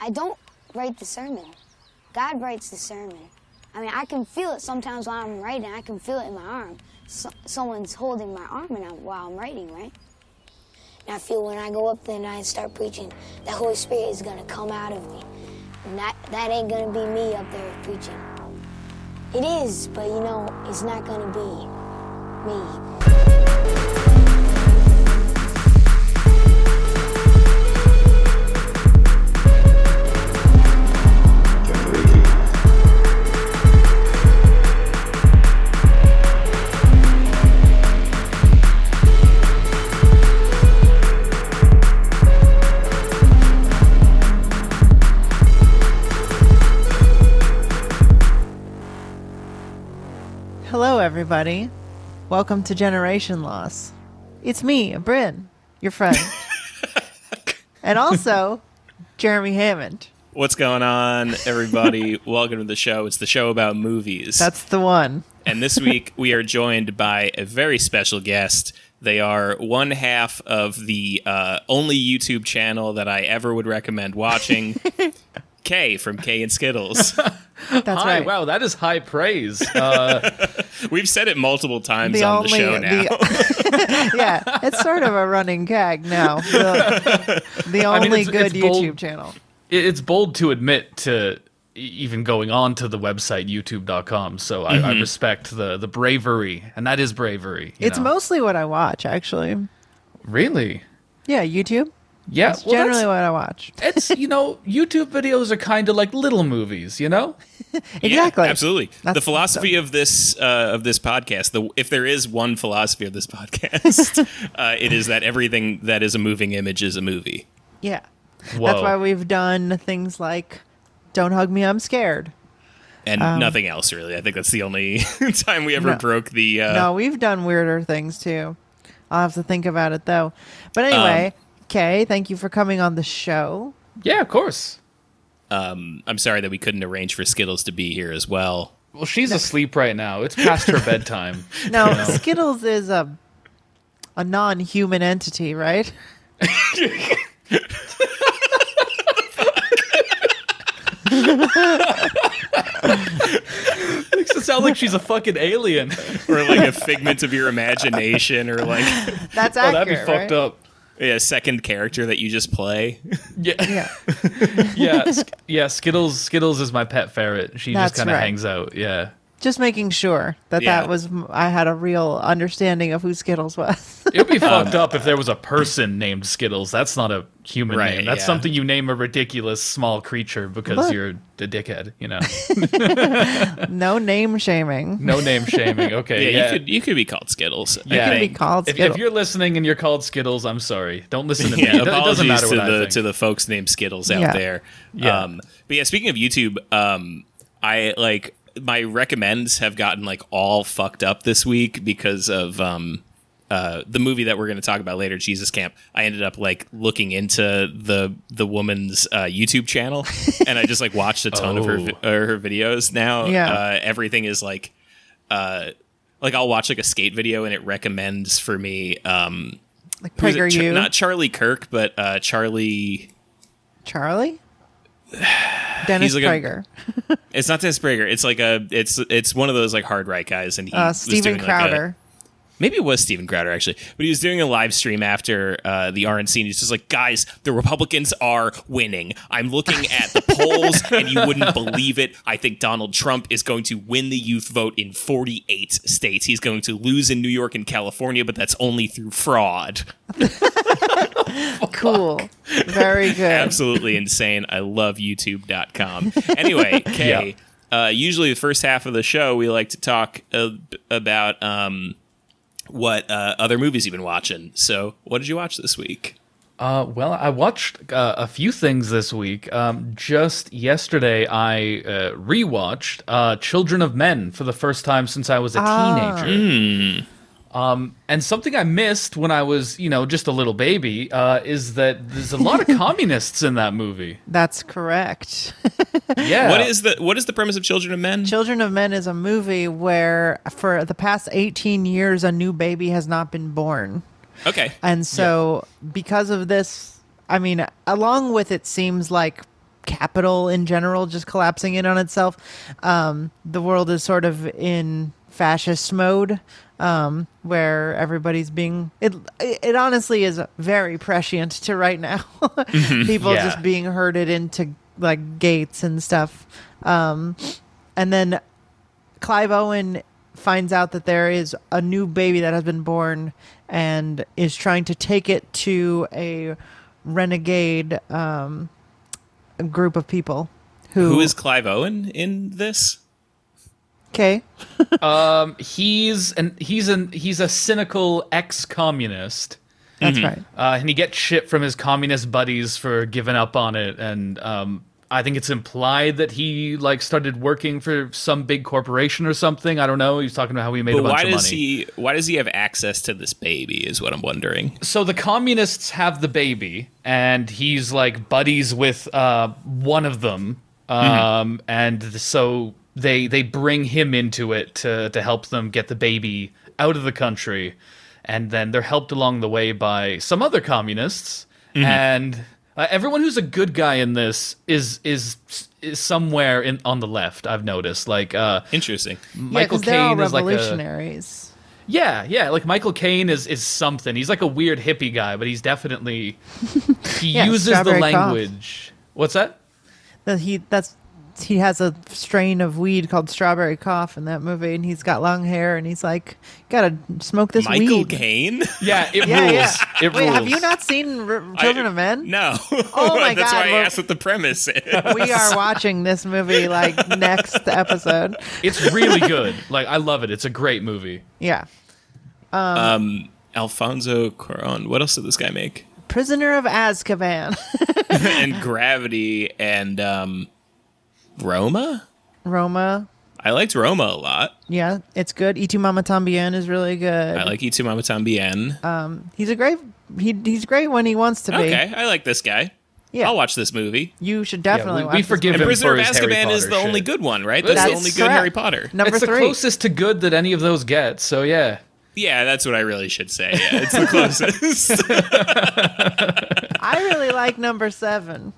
I don't write the sermon. God writes the sermon. I mean, I can feel it sometimes while I'm writing. I can feel it in my arm. So, someone's holding my arm I'm, while I'm writing, right? And I feel when I go up there and I start preaching, the Holy Spirit is gonna come out of me. And that, that ain't gonna be me up there preaching. It is, but you know, it's not gonna be me. Everybody. Welcome to Generation Loss. It's me, Bryn, your friend. and also, Jeremy Hammond. What's going on, everybody? Welcome to the show. It's the show about movies. That's the one. and this week we are joined by a very special guest. They are one half of the uh, only YouTube channel that I ever would recommend watching. Kay from Kay and Skittles. That's Hi, right. wow, that is high praise. Uh, We've said it multiple times The on only, the show now. the- yeah, it's sort of a running gag now. The, the only it's- good it's bold. YouTube channel. it's bold to admit to even going on to the website youtube.com. So I, I respect the the bravery, and that is bravery. you It's know. mostly what I watch, actually. really, Yeah, YouTube. Yeah. It's well, generally that's- what I watch. it's you know YouTube videos are kind of like little movies, you know. Exactly. Yeah, absolutely. That's- the philosophy of this uh, of this podcast, the if there is one philosophy of this podcast, uh, it is that everything that is a moving image is a movie. Yeah. Whoa. That's why we've done things like Don't Hug Me, I'm Scared. And nothing else really. I think that's the only time we ever Um, No. broke the uh, no, we've done weirder things too. I'll have to think about it though. But anyway, Kay, thank you for coming on the show. yeah, of course. Um, I'm sorry that we couldn't arrange for Skittles to be here as well. Well, she's asleep right now. It's past her bedtime. No, you know? Skittles is a a non-human entity, right? makes it sound like she's a fucking alien. Or like a figment of your imagination, or like That's Oh, accurate. that'd be fucked up. A second character that you just play. Yeah. Yeah. yeah, Sk- yeah. Skittles, Skittles is my pet ferret. She That's just kind of right. hangs out. Yeah, Just making sure that Yeah. that was I had a real understanding of who Skittles was. it'd be fucked up if there was a person named Skittles. That's not a human Right, name. That's yeah. something you name a ridiculous small creature because Look. you're a dickhead. You know, no name shaming. no name shaming. Okay, Yeah, yeah. you could you could be called Skittles. Yeah. You can be called if, Skittles. if you're listening and you're called Skittles, I'm sorry. Don't listen to me. Yeah, It it doesn't apologies matter to what I the think. to the folks named Skittles out Yeah. there. Yeah. Um, but yeah, speaking of YouTube, um, I like my recommends have gotten like all fucked up this week because of um, uh, the movie that we're going to talk about later, Jesus Camp. I ended up like looking into the the woman's uh, YouTube channel, and I just like watched a ton of her vi- Oh. uh, her videos. Now, Yeah. uh, everything is like. Uh, like I'll watch like a skate video and it recommends for me um like who's it? Ch- PragerU. not Charlie Kirk but uh Charlie Charlie? Dennis like a- Prager. It's not Dennis Prager. It's like a it's it's one of those like hard right guys, and he Uh, Steven doing, like, a- Crowder. Maybe it was Steven Crowder actually, but he was doing a live stream after uh, the RNC, and he's just like, guys, the Republicans are winning. I'm looking at the polls, and you wouldn't believe it. I think Donald Trump is going to win the youth vote in 48 states. He's going to lose in New York and California, but that's only through fraud. cool. Very good. absolutely insane. I love YouTube.com. Anyway, Kay, uh, usually the first half of the show, we like to talk uh, about um, what uh, other movies you've been watching. So, what did you watch this week? Uh, well, I watched uh, a few things this week. Um, just yesterday, I uh, rewatched uh, Children of Men for the first time since I was a Ah. teenager. Um, and something I missed when I was, you know, just a little baby uh, is that there's a lot of communists in that movie. That's correct. Yeah. What is the what is the premise of Children of Men? Children of Men is a movie where for the past 18 years a new baby has not been born. Okay, And so because of this, I mean, along with it seems like capital in general just collapsing in on itself. Um, the world is sort of in fascist mode, um, where everybody's being it. It honestly is very prescient to right now. People Yeah. just being herded into like gates and stuff. Um, and then Clive Owen finds out that there is a new baby that has been born and is trying to take it to a renegade um, group of people who, Who is Clive Owen in this? Okay Um, he's an he's an he's a cynical ex-communist. that's right Uh, and he gets shit from his communist buddies for giving up on it. And um, I think it's implied that he like started working for some big corporation or something. I don't know. He's talking about how he made But a bunch why of does money. he why does he have access to this baby is what I'm wondering. So the communists have the baby, and he's like buddies with uh, one of them. Um, and so they they bring him into it to to help them get the baby out of the country, and then they're helped along the way by some other communists and. Uh, everyone who's a good guy in this is is is somewhere in on the left. I've noticed, like uh, Interesting. yeah, Michael 'cause Caine is like revolutionaries yeah, yeah. Like Michael Caine is is something. He's like a weird hippie guy, but he's definitely he Yeah, uses the strawberry cough. language. What's that? that he that's he has a strain of weed called strawberry cough in that movie and he's got long hair and he's like gotta smoke this Michael weed Michael Caine? Yeah, it yeah rules. yeah It wait rules. have you not seen R- children I- of men No. Oh my That's God, why I we're- asked what the premise is. we are watching this movie like next episode It's really good. Like I love it. It's a great movie. yeah um Alfonso Cuarón. What else did this guy make? prisoner of azkaban and Gravity and um Roma? roma I liked Roma a lot. yeah it's good Y Tu Mamá También is really good I like Y Tu Mamá También. Um, he's a great he, he's great when he wants to be okay, I like this guy. yeah I'll watch this movie. you should Yeah, definitely we, watch we this forgive And him Prisoner for of his Azkaban is Potter the only good one, right? That's, That's the only good. Harry Potter. number It's the closest to good that any of those get. So yeah. Yeah, that's what I really should say. Yeah, it's the closest. i really like number seven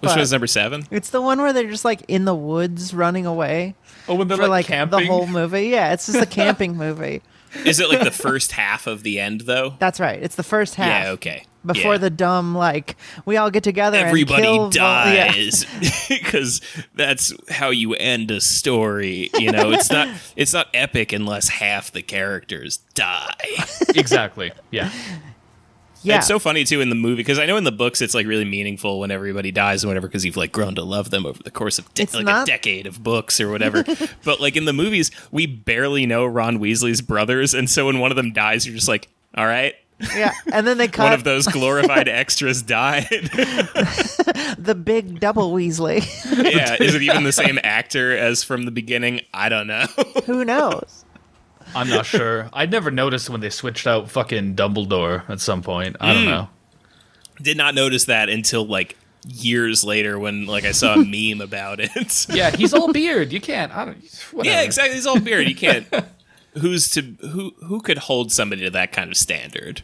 Which But- was number seven? It's the one where they're just like in the woods running away Oh, when they're for like, camping. the whole movie. Yeah, it's just a camping movie. Is it like the first half of the end though? That's right. It's the first half. Yeah, okay. Before Yeah. the dumb like we all get together everybody and kill Vol- yeah. dies because that's how you end a story. You know, it's not it's not epic unless half the characters die. exactly. Yeah. Yeah. It's so funny too in the movie because I know in the books it's like really meaningful when everybody dies and whatever because you've like grown to love them over the course of de- like not- a decade of books or whatever. but like in the movies, we barely know Ron Weasley's brothers, and so when one of them dies, you're just like, all right. yeah. And then they cut One of those glorified extras died. the big double Weasley. yeah, is it even the same actor as from the beginning? I don't know. Who knows? I'm not sure. I'd never noticed when they switched out fucking Dumbledore at some point. I don't hmm. know. Did not notice that until like years later when like I saw a meme about it. Yeah, he's all beard. You can't. I don't. Whatever. yeah, exactly. He's all beard. You can't. Who's to who? Who could hold somebody to that kind of standard?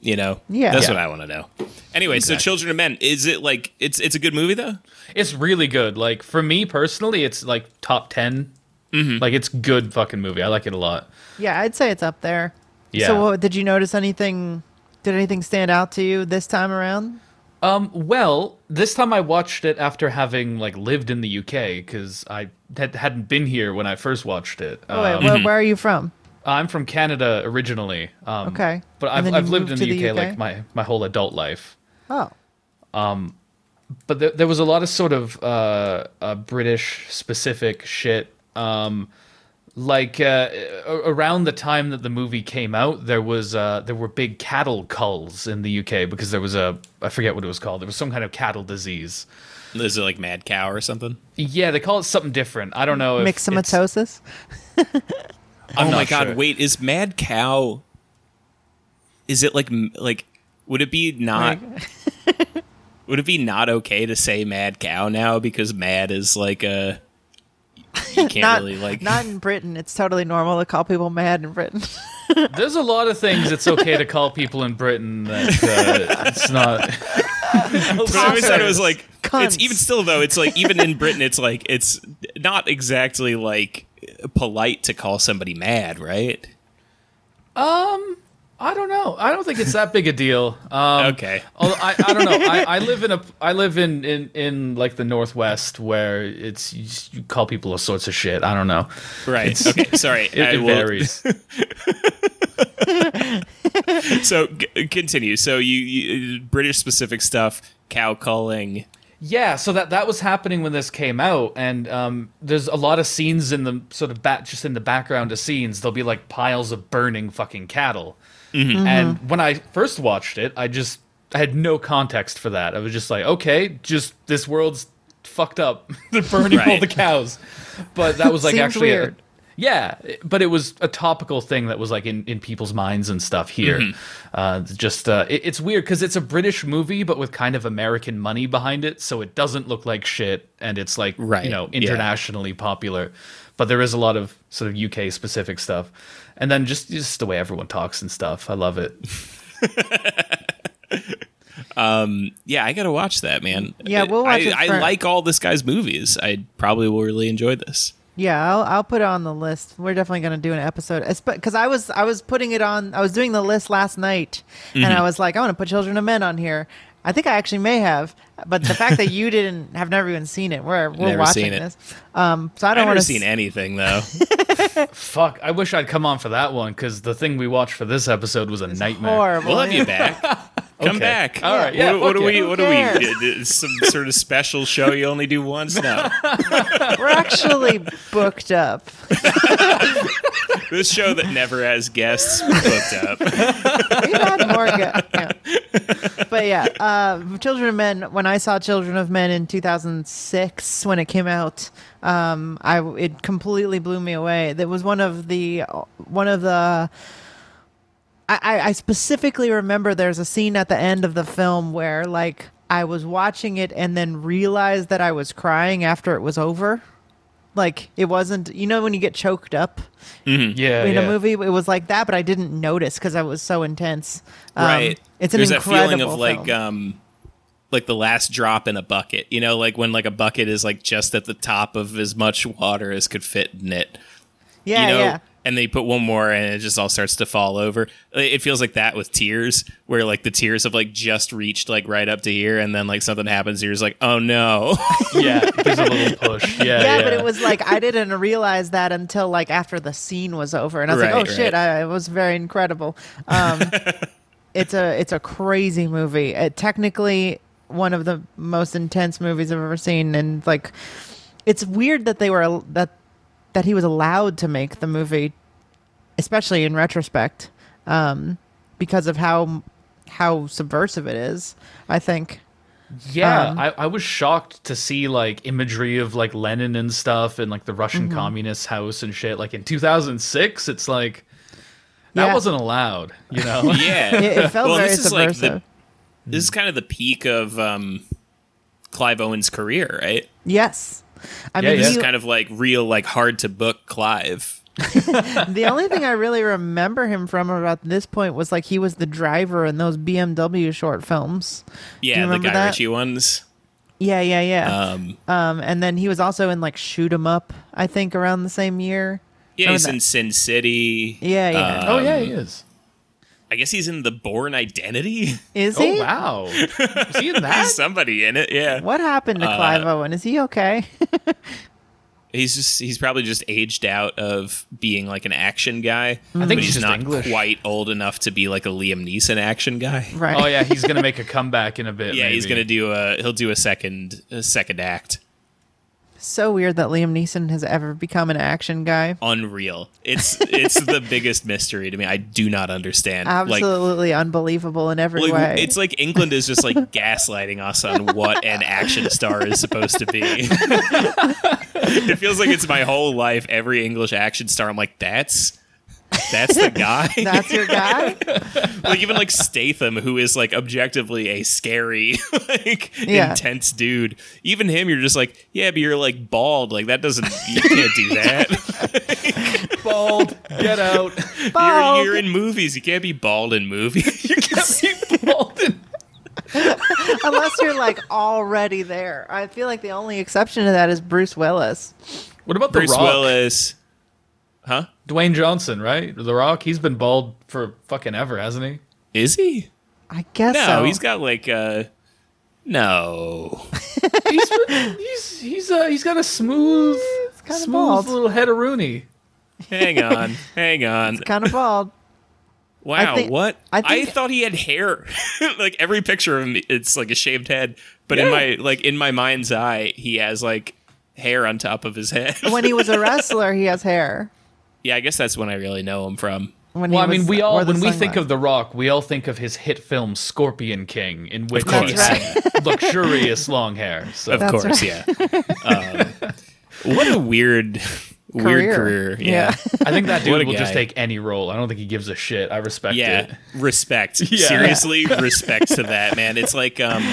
You know. Yeah. That's Yeah. what I want to know. Anyway, so Children of Men is it like it's it's a good movie though? It's really good. Like for me personally, it's like top 10 Mm-hmm. Like it's good fucking movie. I like it a lot. Yeah, I'd say it's up there. Yeah. So what, did you notice anything did anything stand out to you this time around? Um. Well, this time I watched it after having like lived in the UK because I had, hadn't been here when I first watched it. Oh, wait, Um, where, where are you from? I'm from Canada originally. Um, Okay. But I've, I've lived in to the, the UK, UK? like my, my whole adult life. Oh. Um, but there, there was a lot of sort of uh, uh, British specific shit. Um, like uh, around the time that the movie came out, there was uh, there were big cattle culls in the UK because there was a I forget what it was called. There was some kind of cattle disease. Is it like Mad Cow or something? Yeah, they call it something different. I don't know. If Myxomatosis? Oh my god! sure. Wait, is Mad Cow? Is it like like? Would it be not? would it be not okay to say Mad Cow now because Mad is like a? You can't not, really like. not in Britain. It's totally normal to call people mad in Britain. There's a lot of things it's okay to call people in Britain that uh, it's not. I always thought it was like cunts. It's even still though. It's like even in Britain, it's like it's not exactly like polite to call somebody mad, right? I don't know. I don't think it's that big a deal. Um, Okay. although I, I don't know. I, I live in a I live in, in, in like the northwest where it's you, just- you call people all sorts of shit. I don't know. Right. Okay. Sorry. It, it varies. So g- continue. So you, you British specific stuff, cow calling. Yeah, so that that was happening when this came out, and um, there's a lot of scenes in the sort of back, just in the background of scenes. There'll be like piles of burning fucking cattle, and when I first watched it, I just I had no context for that. I was just like, okay, just this world's fucked up. They're burning all Right. the cows, but that was like actually a- weird. yeah, but it was a topical thing that was like in, in people's minds and stuff here. Uh, just uh, it, it's weird because it's a British movie, but with kind of American money behind it, so it doesn't look like shit, and it's like Right, you know yeah. internationally popular. But there is a lot of sort of UK specific stuff, and then just just the way everyone talks and stuff. I love it. um, Yeah, I gotta watch that, man. Yeah, we'll watch I, it I like all this guy's movies. I probably will really enjoy this. Yeah, I'll, I'll put it on the list. We're definitely going to do an episode because I was I was putting it on. I was doing the list last night, and Mm-hmm. I was like, I want to put Children of Men on here. I think I actually may have, but the fact that you didn't have never even seen it, we're we're Never watching it. this. Um, so I don't never want to seen anything though. Fuck, I wish I'd come on for that one because the thing we watched for this episode was a nightmare. Horrible. we'll have you back. Come Okay. back. All right, yeah, What, what fuck do we? What do we? cares? d- d- Some sort of special show you only do once? No. We're actually booked up. this show that never has guests booked up. We've had more. Go- yeah. But yeah, uh, Children of Men. When I saw Children of Men in 2006, when it came out, um, I it completely blew me away. That was one of the one of the. I, I specifically remember there's a scene at the end of the film where like I was watching it and then realized that I was crying after it was over. Like it wasn't, you know, when you get choked up Yeah, in yeah. a movie. It was like that, but I didn't notice because I was so intense. Um, right. It's an There's that incredible feeling of like um like the last drop in a bucket. You know, like when like a bucket is like just at the top of as much water as could fit in it. yeah, you know, yeah. and they put one more and it just all starts to fall over. It feels like that with tears, where like the tears have like just reached like right up to here, and then like something happens, you're just like, oh no. yeah, there's a little push. Yeah, Yeah, yeah, but it was like I didn't realize that until like after the scene was over, and I was Right, like, "Oh shit!" I, it was very incredible. Um, it's a it's a crazy movie. It, technically, one of the most intense movies I've ever seen, and like, it's weird that they were that that he was allowed to make the movie, especially in retrospect, um, because of how how subversive it is. I think. Yeah, Um, I, I was shocked to see like imagery of like Lenin and stuff and like the Russian Mm-hmm. communist house and shit. Like in 2006, it's like that Yeah. wasn't allowed, you know? yeah. It, it felt Well, very this is like subversive. the this is kind of the peak of um Clive Owen's career, right? yes. I Yeah, mean, yeah. is kind of like real like hard to book Clive. The only thing I really remember him from about this point was like he was the driver in those BMW short films. Yeah, the Guy that? Ritchie ones. Yeah, yeah, yeah. Um Um, and then he was also in like Shoot 'Em Up, I think, around the same year. yeah, he's that? in Sin City. Yeah, yeah. oh yeah, he is. I guess he's in The Bourne Identity. Is Oh he? wow, is he in that? He's somebody in it, yeah. What happened to Clive Uh, Owen? Is he okay? He's just he's probably just aged out of being like an action guy. I but think he's he's not English. quite old enough to be like a Liam Neeson action guy. right. Oh yeah, he's gonna make a comeback in a bit. Yeah, he's gonna do a he'll do a second a second act. So weird that Liam Neeson has ever become an action guy. Unreal. It's it's the biggest mystery to me. I do not understand. Like Absolutely unbelievable in every like, way. it's like England is just like gaslighting us on what an action star is supposed to be. it feels like it's my whole life. Every English action star, I'm like, that's that's the guy. That's your guy? like even like Statham, who is like objectively a scary, like Yeah. intense dude. Even him, you're just like, yeah, but you're like bald. Like that doesn't. You can't do that. bald. Get out. Bald. You're, you're in movies. You can't be bald in movies. you can't be bald. in- Unless you're like already there. I feel like the only exception to that is Bruce Willis. What about The Bruce Rock? Willis. Huh? Dwayne Johnson, right? The Rock. He's been bald for fucking ever, hasn't he? Is he? I guess No, so. he's got like uh no. He's he's he's uh he's got a smooth, kinda smooth bald. little head of Rooney. hang on. Hang on. He's kind of bald. Wow, think- what? I I, thought he had hair. like every picture of him it's like a shaved head, but in my like in my mind's eye, he has like hair on top of his head. When he was a wrestler, he has hair. Yeah, I guess that's when I really know him from. When Well, I mean, we all when we think of The Rock, we all think of his hit film Scorpion King, in which he had luxurious long hair. So Of That's course, right. yeah. um, what a weird weird career. Yeah. I think that dude a will just take any role. I don't think he gives a shit. I respect Yeah, it. respect. Yeah. Seriously, respect to that man. It's like um,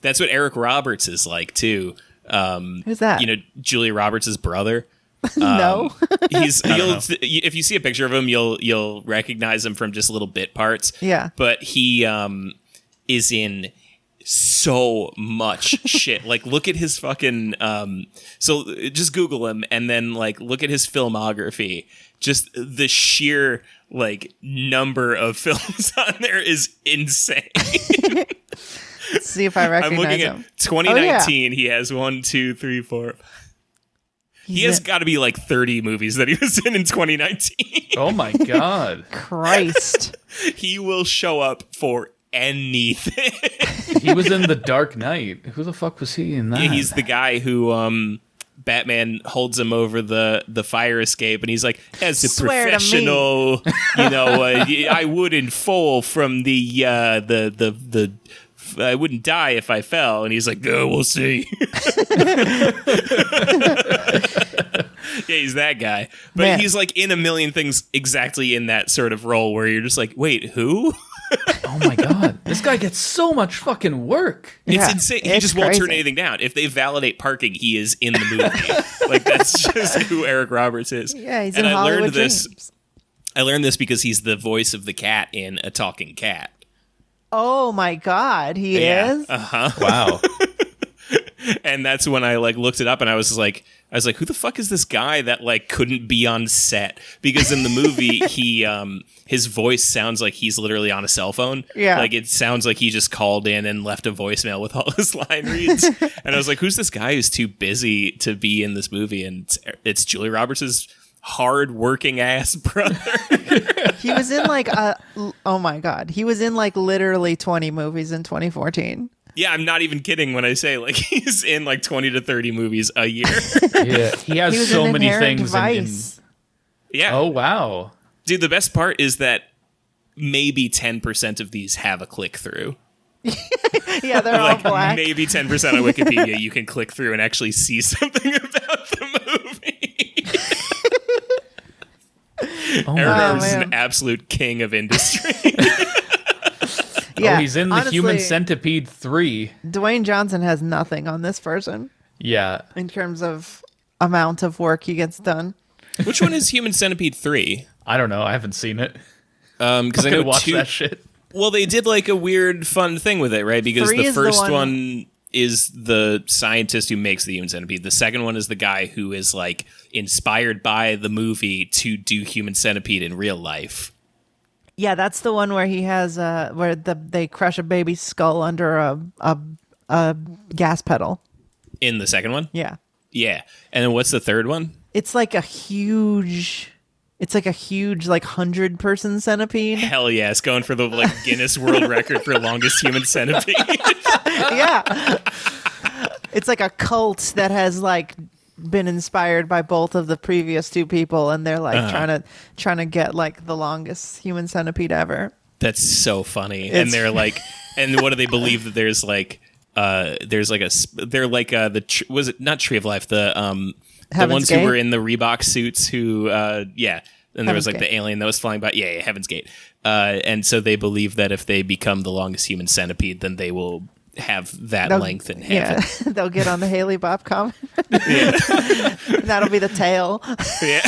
that's what Eric Roberts is like too. Um, Who's that? You know, Julia Roberts' brother. no. He's you'll if you see a picture of him, you'll you'll recognize him from just little bit parts. Yeah. but he um is in so much shit. Like, look at his fucking. Um, so just Google him and then like look at his filmography. Just the sheer like number of films on there is insane. Let's see if I recognize I'm looking him. at 2019. He has one, two, three, four. He has in- got to be like 30 movies that he was in in 2019. Oh my god. Christ. he will show up for anything. he was in The Dark Knight. Who the fuck was he in that? Yeah, He's the guy who um Batman holds him over the the fire escape, and he's like, "As a Swear professional, you know, uh, I wouldn't fall from the uh, the the the." I wouldn't die if I fell, and he's like, "Oh, we'll see." yeah, he's that guy, but Man. he's like in a million things exactly in that sort of role where you're just like, "Wait, who?" oh my god. This guy gets so much fucking work. It's Yeah, insane. He it's just won't turn anything down. If they validate parking, he is in the movie. like that's just who Eric Roberts is. Yeah, he's and in I Hollywood learned this. Dreams. I learned this because he's the voice of the cat in A Talking Cat. Oh my God, he is. Uh huh. Wow. And that's when I like looked it up, and I was like, I was like, who the fuck is this guy that like couldn't be on set? Because in the movie, he um his voice sounds like he's literally on a cell phone. Yeah. Like it sounds like he just called in and left a voicemail with all his line reads. and I was like, who's this guy who's too busy to be in this movie? And it's, it's Julie Roberts' hard working ass brother. He was in like a. Oh my God, he was in like literally 20 movies in 2014. yeah, I'm not even kidding when I say like he's in like 20 to 30 movies a year. Yeah. He has He so many things in, in yeah. Oh wow. Dude, the best part is that maybe 10% of these have a click through. Yeah, they're all black. maybe 10% on Wikipedia you can click through and actually see something about the movie. Oh, Eric my Oh, is an absolute king of industry. yeah, oh, he's in the Human Centipede 3. Dwayne Johnson has nothing on this person Yeah. in terms of amount of work he gets done. Which one is Human Centipede 3? I don't know. I haven't seen it. Um, because I I know could watch two. that shit. Well, they did like a weird, fun thing with it, right? Because Three the is the first one- one... is the scientist who makes the human centipede. The second one is the guy who is like inspired by the movie to do human centipede in real life. Yeah, that's the one where he has uh where the they crush a baby's skull under a a, a gas pedal. In the second one, Yeah. yeah. And then what's the third one? It's like a huge it's like a huge like 100 person centipede. Hell yes, going for the like Guinness World Record for longest human centipede. yeah. It's like a cult that has like been inspired by both of the previous two people and they're like Uh-huh. trying to trying to get like the longest human centipede ever. That's so funny. and they're like, and what do they believe that there's like, uh, there's like a, they're like uh, the tr- was it not Tree of Life the um the ones Gate? who were in the Reebok suits who uh yeah. And there was like Gate. the alien that was flying by. Yeah, yeah, Heaven's Gate. Uh, and so they believe that if they become the longest human centipede, then they will have that They'll- length in Yeah, they'll get on the Hale-Bopp comet. That'll be the tail. Yeah.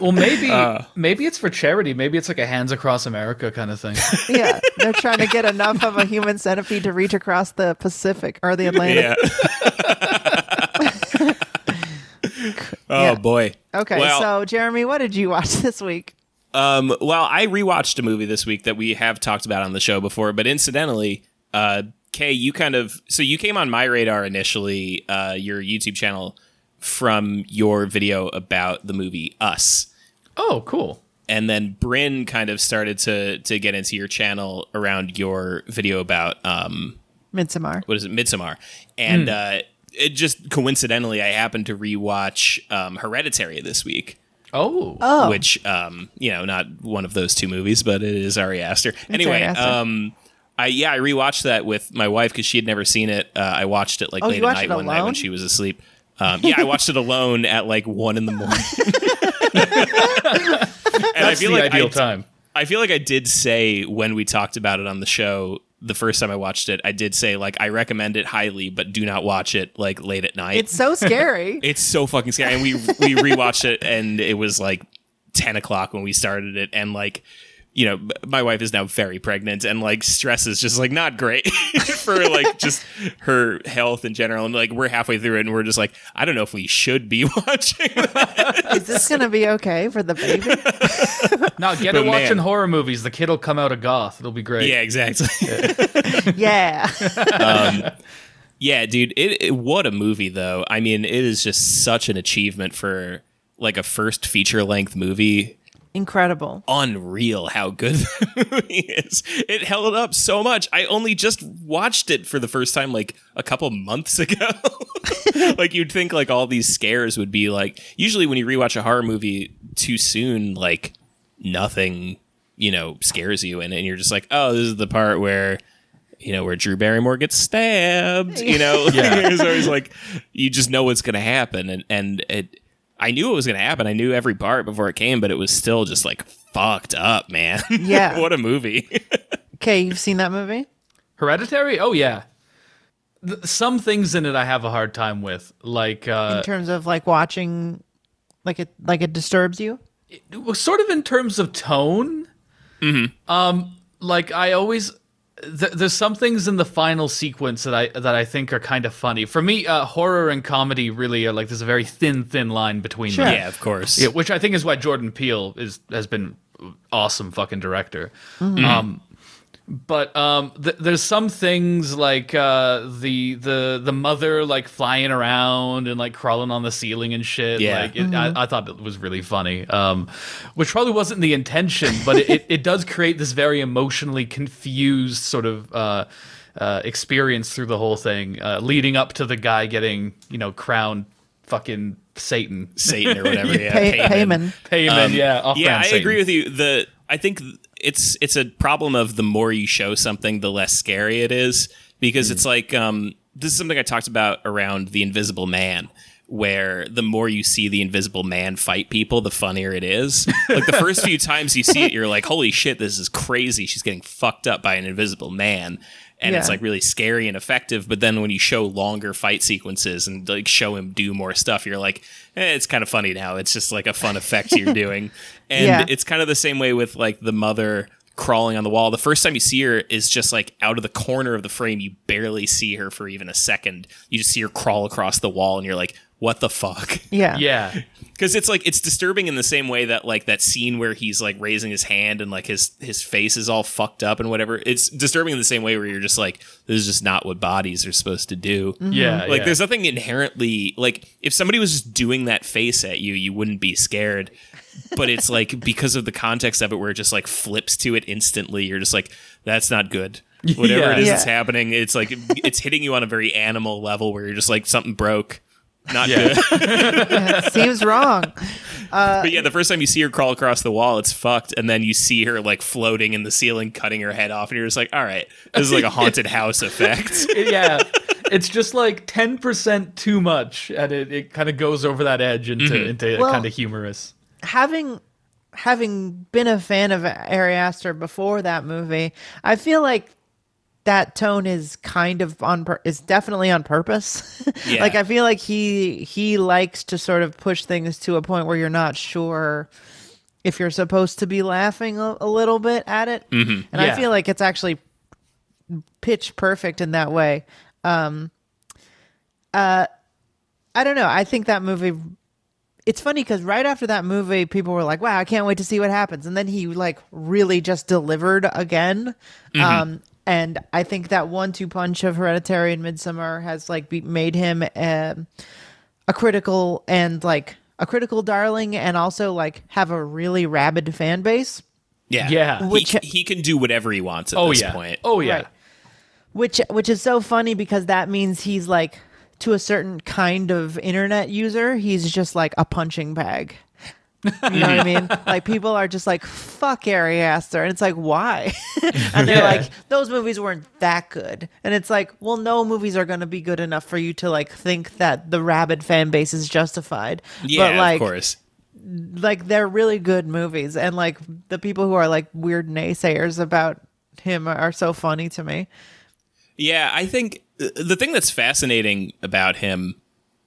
Well, maybe maybe it's for charity. Maybe it's like a Hands Across America kind of thing. Yeah, they're trying to get enough of a human centipede to reach across the Pacific or the Atlantic. Yeah. oh Yeah. boy. Okay, Well, so Jeremy, what did you watch this week? Um, well, I rewatched a movie this week that we have talked about on the show before, but incidentally, uh, Kay, you kind of so you came on my radar initially, uh, your YouTube channel from your video about the movie Us. oh, cool. And then Bryn kind of started to to get into your channel around your video about um Midsommar. what is it, Midsommar. And uh it just coincidentally I happened to rewatch um Hereditary this week. Oh, Oh, which um you know not one of those two movies but it is Ari Aster anyway Ari Aster. um I yeah I rewatched that with my wife because she had never seen it uh, I watched it like Oh, late at night it one night when she was asleep um, yeah I watched it alone at like one in the morning and I that's feel the like ideal I, time. I feel like I did say when we talked about it on the show the first time I watched it I did say like I recommend it highly but do not watch it like late at night it's so scary. it's so fucking scary. And we we rewatched it, and it was like ten o'clock when we started it, and like. You know, my wife is now very pregnant, and like stress is just like not great for like just her health in general. And like we're halfway through it, and we're just like, I don't know if we should be watching. Is this gonna be okay for the baby? Now get But her watching man. horror movies. The kid'll come out a goth. It'll be great. yeah, exactly. yeah. Um, yeah, dude, it, it what a movie though. I mean, it is just such an achievement for like a first feature length movie. Incredible. unreal how good the movie is. It held up so much. I only just watched it for the first time like a couple months ago. like you'd think like all these scares would be like usually when you rewatch a horror movie too soon, like nothing, you know, scares you and, and you're just like, oh, this is the part where you know, where Drew Barrymore gets stabbed, you know, Yeah. there's always like, you just know what's going to happen. And, and it, I knew it was going to happen. I knew every part before it came, but it was still just like fucked up, man. Yeah. what a movie. Okay, you've seen that movie? Hereditary? Oh yeah. Th- some things in it I have a hard time with, like uh, In terms of like watching, like it like it disturbs you. well, sort of in terms of tone. Hmm. Um, like I always, th- there's some things in the final sequence that I that I think are kind of funny. For me, uh, horror and comedy really are like there's a very thin, thin line between Sure. them. yeah, of course. Yeah, which I think is why Jordan Peele is has been awesome fucking director. Um, but um, th- there's some things like uh, the the the mother like flying around and like crawling on the ceiling and shit. Yeah. Like it, I, I thought it was really funny, um, which probably wasn't the intention, but it, it, it does create this very emotionally confused sort of. Uh, uh, experience through the whole thing, uh, leading up to the guy getting, you know, crowned fucking Satan. Satan or whatever. Yeah, Pay, Paimon. paimon. Paimon, yeah. Um, yeah, off-brand I Satan. agree with you. The I think it's it's a problem of the more you show something, the less scary it is because it's like um, this is something I talked about around the Invisible Man. Where the more you see the Invisible Man fight people, the funnier it is. Like the first few times you see it, you're like, "Holy shit, this is crazy!" She's getting fucked up by an Invisible Man, and it's like really scary and effective. But then when you show longer fight sequences and like show him do more stuff, you're like, eh, it's kind of funny now. It's just like a fun effect you're doing. And Yeah. it's kind of the same way with like the mother crawling on the wall. The first time you see her is just like out of the corner of the frame. You barely see her for even a second. You just see her crawl across the wall and you're like, what the fuck? Yeah. Yeah. Because it's like it's disturbing in the same way that like that scene where he's like raising his hand and like his his face is all fucked up and whatever. It's disturbing in the same way where you're just like, this is just not what bodies are supposed to do. Mm-hmm. Yeah. Like yeah. there's nothing inherently like if somebody was just doing that face at you, you wouldn't be scared. But it's like because of the context of it where it just like flips to it instantly, you're just like, that's not good. Whatever Yeah. it is Yeah. that's happening, it's like it's hitting you on a very animal level where you're just like something broke. Not Yeah. good. Seems wrong. But yeah, the first time you see her crawl across the wall, it's fucked. And then you see her like floating in the ceiling, cutting her head off, and you're just like, all right, this is like a haunted house effect. yeah. It's just like 10% too much and it, it kind of goes over that edge into Mm-hmm. into Well- kind of humorous. having having been a fan of Ari Aster before that movie, I feel like that tone is kind of on pur- is definitely on purpose. Yeah. like I feel like he he likes to sort of push things to a point where you're not sure if you're supposed to be laughing a, a little bit at it. Mm-hmm. And I feel like it's actually pitch perfect in that way. Um uh I don't know. I think that movie it's funny because right after that movie, people were like, "Wow, I can't wait to see what happens," and then he like really just delivered again. Um, and I think that one-two punch of Hereditary and Midsommar has like be- made him a, a critical and like a critical darling, and also like have a really rabid fan base. Yeah. Yeah. He, he can do whatever he wants at Oh this yeah. point. Oh yeah. Right. which which is so funny because that means he's like to a certain kind of internet user he's just like a punching bag you know what I mm-hmm. mean? Like people are just like, "Fuck Ari Aster," and it's like, why? and they're Yeah. like, "Those movies weren't that good," and it's like, "Well, no movies are going to be good enough for you to like think that the rabid fan base is justified." Yeah, but like, of course. like they're really good movies, and like the people who are like weird naysayers about him are so funny to me. Yeah, I think uh, the thing that's fascinating about him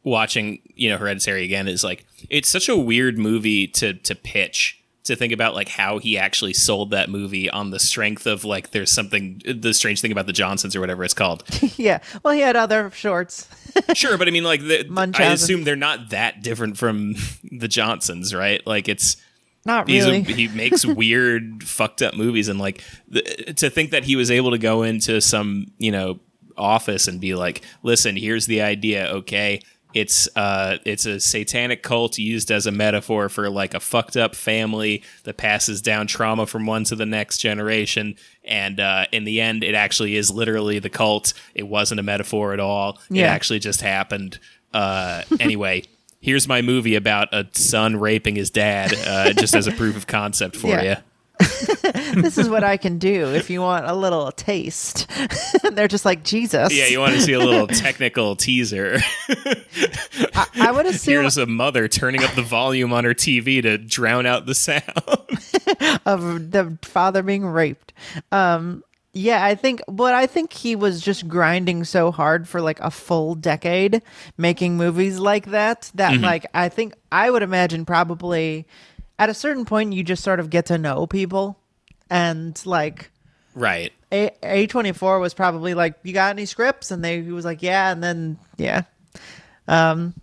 watching, you know, Hereditary again is like it's such a weird movie to to pitch to think about like how he actually sold that movie on the strength of like there's something the strange thing about the Johnsons or whatever it's called. yeah. Well, he had other shorts. sure, but I mean like the, I assume they're not that different from the Johnsons, right? Like it's Not really. a, he makes weird fucked up movies and like the, to think that he was able to go into some you know office and be like listen here's the idea okay it's uh it's a satanic cult used as a metaphor for like a fucked up family that passes down trauma from one to the next generation. And uh in the end it actually is literally the cult. It wasn't a metaphor at all. It actually just happened. Uh anyway here's my movie about a son raping his dad uh, just as a proof of concept for Yeah. you this is what I can do if you want a little taste. They're just like Jesus. yeah you want to see a little technical teaser I would assume here's a mother turning up the volume on her tv to drown out the sound of the father being raped. Um, yeah, I think, but I think he was just grinding so hard for like a full decade making movies like that. That like I think I would imagine probably at a certain point you just sort of get to know people, and like right. A A twenty four was probably like, "You got any scripts?" And they he was like, "Yeah," and then yeah. Um,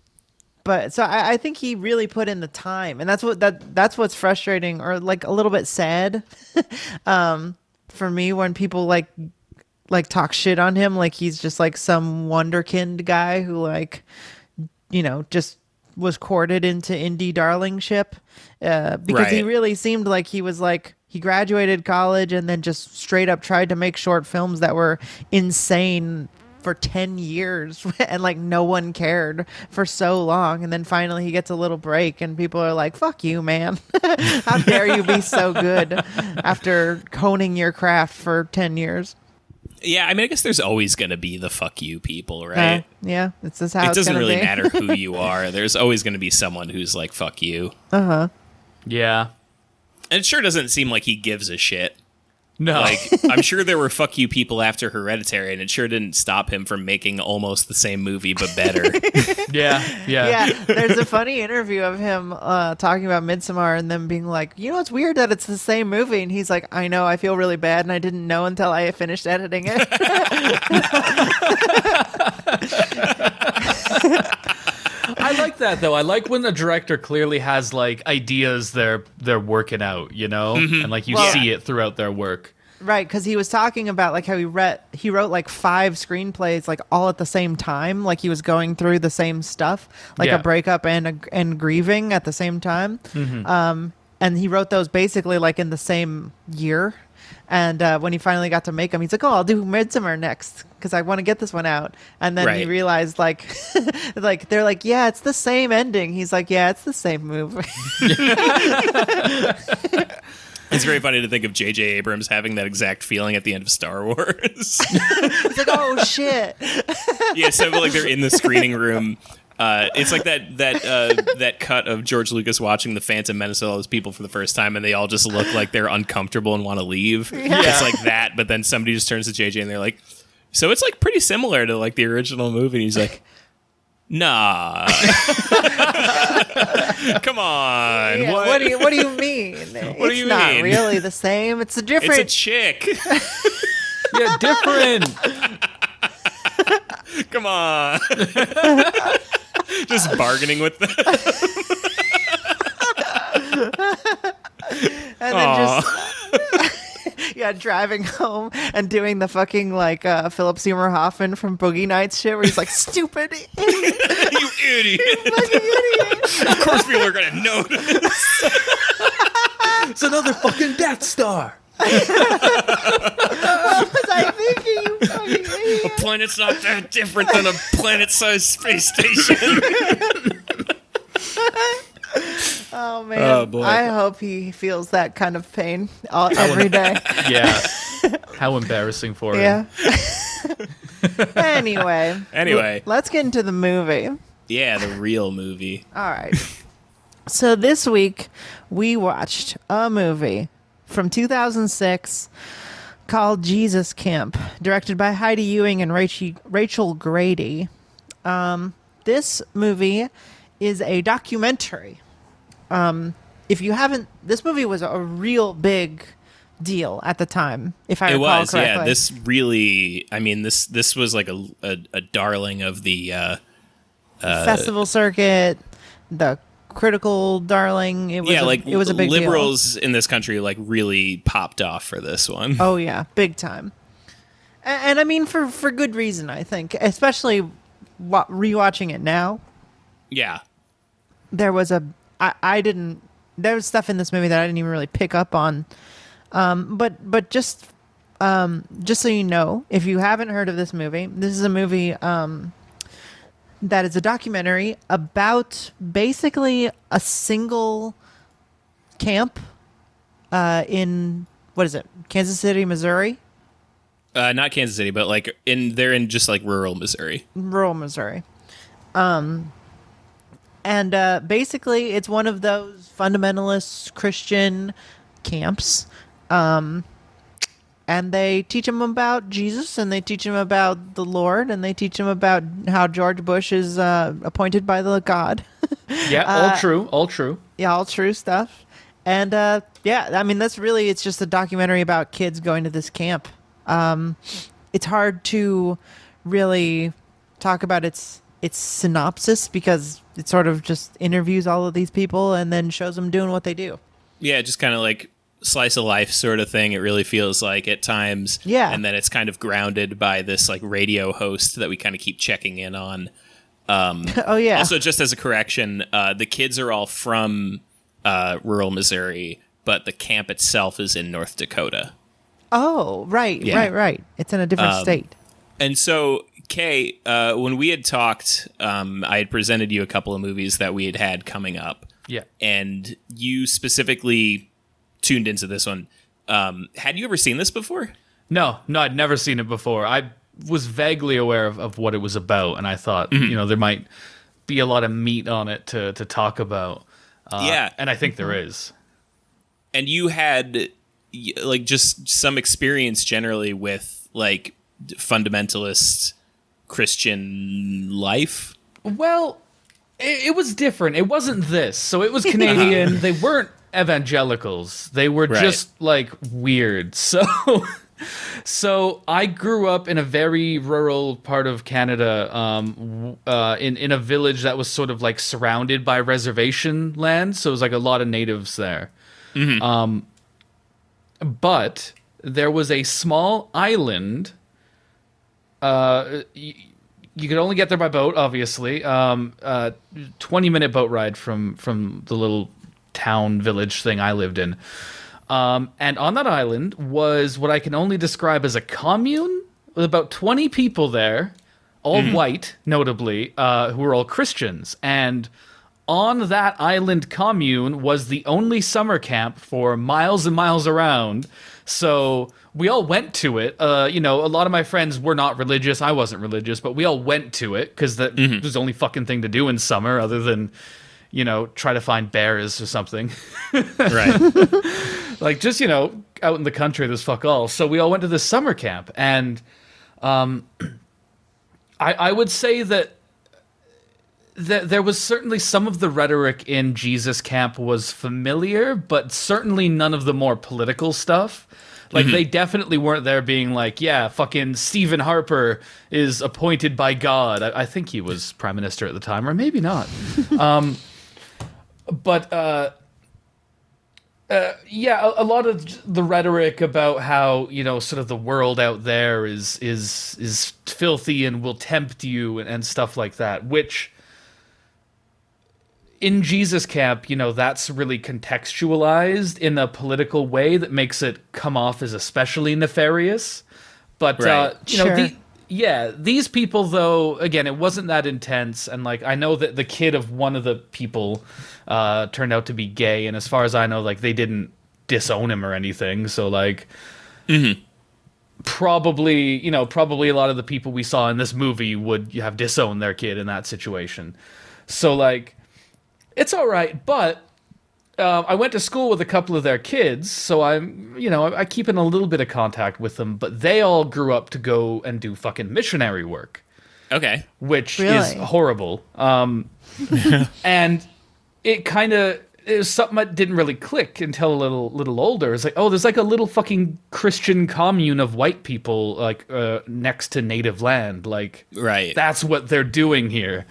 but so I, I think he really put in the time, and that's what that that's what's frustrating or like a little bit sad, um, for me when people like like talk shit on him, like he's just like some wonderkind guy who like you know just was courted into indie darlingship uh, because he really seemed like he was like he graduated college and then just straight up tried to make short films that were insane for 10 years and like no one cared for so long. And then finally he gets a little break and people are like fuck you man. How dare you be so good after honing your craft for 10 years yeah i mean i guess there's always gonna be the fuck you people Uh, right yeah it's just how it it's doesn't really be. matter who you are there's always gonna be someone who's like fuck you Uh huh. Yeah. and it sure doesn't seem like he gives a shit No. like i'm sure there were fuck you people after hereditary and it sure didn't stop him from making almost the same movie but better yeah. Yeah. yeah, there's a funny interview of him uh, talking about Midsommar and them being like, you know, it's weird that it's the same movie, and he's like, I know, I feel really bad, and I didn't know until I finished editing it. I like that though. I like when the director clearly has like ideas they're they're working out, you know, and like you Well- see it throughout their work. right, because he was talking about like how he read, he wrote like five screenplays like all at the same time, like he was going through the same stuff, like Yeah. a breakup and a, and grieving at the same time. Um, and he wrote those basically like in the same year. And uh, when he finally got to make them, he's like, "Oh, I'll do Midsommar next because I want to get this one out." And then he Right. realized, like, like they're like, "Yeah, it's the same ending." He's like, "Yeah, it's the same movie." it's very funny to think of jj abrams having that exact feeling at the end of star wars it's like, "Oh shit!" yeah, so like they're in the screening room Uh, it's like that that uh, that cut of George Lucas watching the Phantom Menace all those people for the first time, and they all just look like they're uncomfortable and want to leave. It's like that, but then somebody just turns to JJ and they're like, "So it's like pretty similar to like the original movie." He's like, "Nah, come on, Yeah, what? what? do you What do you mean? What do it's you not mean? really the same. It's a different. it's different. a chick. Yeah, different. come on." just bargaining with them. and then just yeah, driving home and doing the fucking like uh, Philip Seymour Hoffman from Boogie Nights shit, where he's like, "Stupid idiot, you idiot. fucking idiot." of course people are gonna notice. It's another fucking Death Star. What was I thinking? You fucking idiot. A planet's not that different than a planet-sized space station. Oh man, Oh, boy. I hope he feels that kind of pain all, every day. Yeah. How embarrassing for him. yeah. anyway. Anyway. let's get into the movie. yeah, the real movie. All right. so this week we watched a movie from 2006 called Jesus Camp, directed by Heidi Ewing and Rachel, Rachel Grady. Um, this movie is a documentary. Um, if you haven't, this movie was a real big deal at the time. If I It recall was, correctly. yeah. This really, I mean, this this was like a a, a darling of the. Uh, festival circuit, the critical darling. It was yeah, a, like it was a big deal. liberals in this country like really popped off for this one. Oh yeah, big time. And, and I mean for for good reason, I think, especially wa- rewatching it now. Yeah, There was a I I didn't there was stuff in this movie that I didn't even really pick up on. Um, but but just um, just so you know, if you haven't heard of this movie, this is a movie um, that is a documentary about basically a single camp uh, in what is it, Kansas City, Missouri, uh, not Kansas City, but like in they're in just like rural Missouri. rural Missouri. Um, and uh, basically, it's one of those fundamentalist Christian camps. Um, and they teach them about Jesus, and they teach them about the Lord, and they teach them about how George Bush is uh, appointed by the God. Yeah, all true, all true. yeah, all true stuff. And uh, yeah, I mean that's really it's just a documentary about kids going to this camp. Um, it's hard to really talk about its its synopsis because it sort of just interviews all of these people and then shows them doing what they do. Yeah, just kind of like slice of life sort of thing. It really feels like at times. Yeah. and then it's kind of grounded by this like radio host that we kind of keep checking in on. oh yeah, Also, just as a correction, uh, the kids are all from uh, rural Missouri, but the camp itself is in North Dakota. oh right, Yeah. right, right. It's in a different Um, state. And so, Kay, uh, when we had talked, um, I had presented you a couple of movies that we had had coming up, Yeah. and you specifically tuned into this one. Um, had you ever seen this before? No, no, I'd never seen it before. I was vaguely aware of, of what it was about, and I thought, you know, there might be a lot of meat on it to, to talk about. Uh, Yeah. And I think there is. and you had like just some experience generally with like fundamentalist Christian life. Well, it, it was different. It wasn't this. So it was Canadian. they weren't evangelicals. They were Right. just like weird. So so I grew up in a very rural part of Canada um uh in in a village that was sort of like surrounded by reservation land, so it was like a lot of natives there. Um but there was a small island uh y- you could only get there by boat, obviously. Um, uh, twenty minute boat ride from from the little town village thing I lived in. Um, and on that island was what I can only describe as a commune with about twenty people there, all white, notably, uh, who were all Christians. And on that island commune was the only summer camp for miles and miles around. So we all went to it. Uh, you know, a lot of my friends were not religious. I wasn't religious, but we all went to it because that was the only fucking thing to do in summer, other than, you know, try to find bears or something. Right. like just you know out in the country there's fuck all so we all went to this summer camp and um i i would say that there was certainly some of the rhetoric in jesus camp was familiar but certainly none of the more political stuff. Like they definitely weren't there being like yeah fucking stephen harper is appointed by god. I, I think he was prime minister at the time or maybe not. Um but uh yeah, a, a lot of the rhetoric about how you know sort of the world out there is is is filthy and will tempt you and, and stuff like that, which in Jesus camp, you know, that's really contextualized in a political way that makes it come off as especially nefarious. But uh, Right. you know, the, yeah, these people though, again, it wasn't that intense, and like I know that the kid of one of the people uh, turned out to be gay, and as far as I know, like they didn't disown him or anything. So like, probably you know, probably a lot of the people we saw in this movie would have disowned their kid in that situation. So like, it's all right, but uh, I went to school with a couple of their kids, so I'm, you know, I, I keep in a little bit of contact with them. But they all grew up to go and do fucking missionary work, Okay. which is horrible. Um, and it kind of it was something that didn't really click until a little little older. It's like, oh, there's like a little fucking Christian commune of white people like uh, next to native land. Like, Right. that's what they're doing here.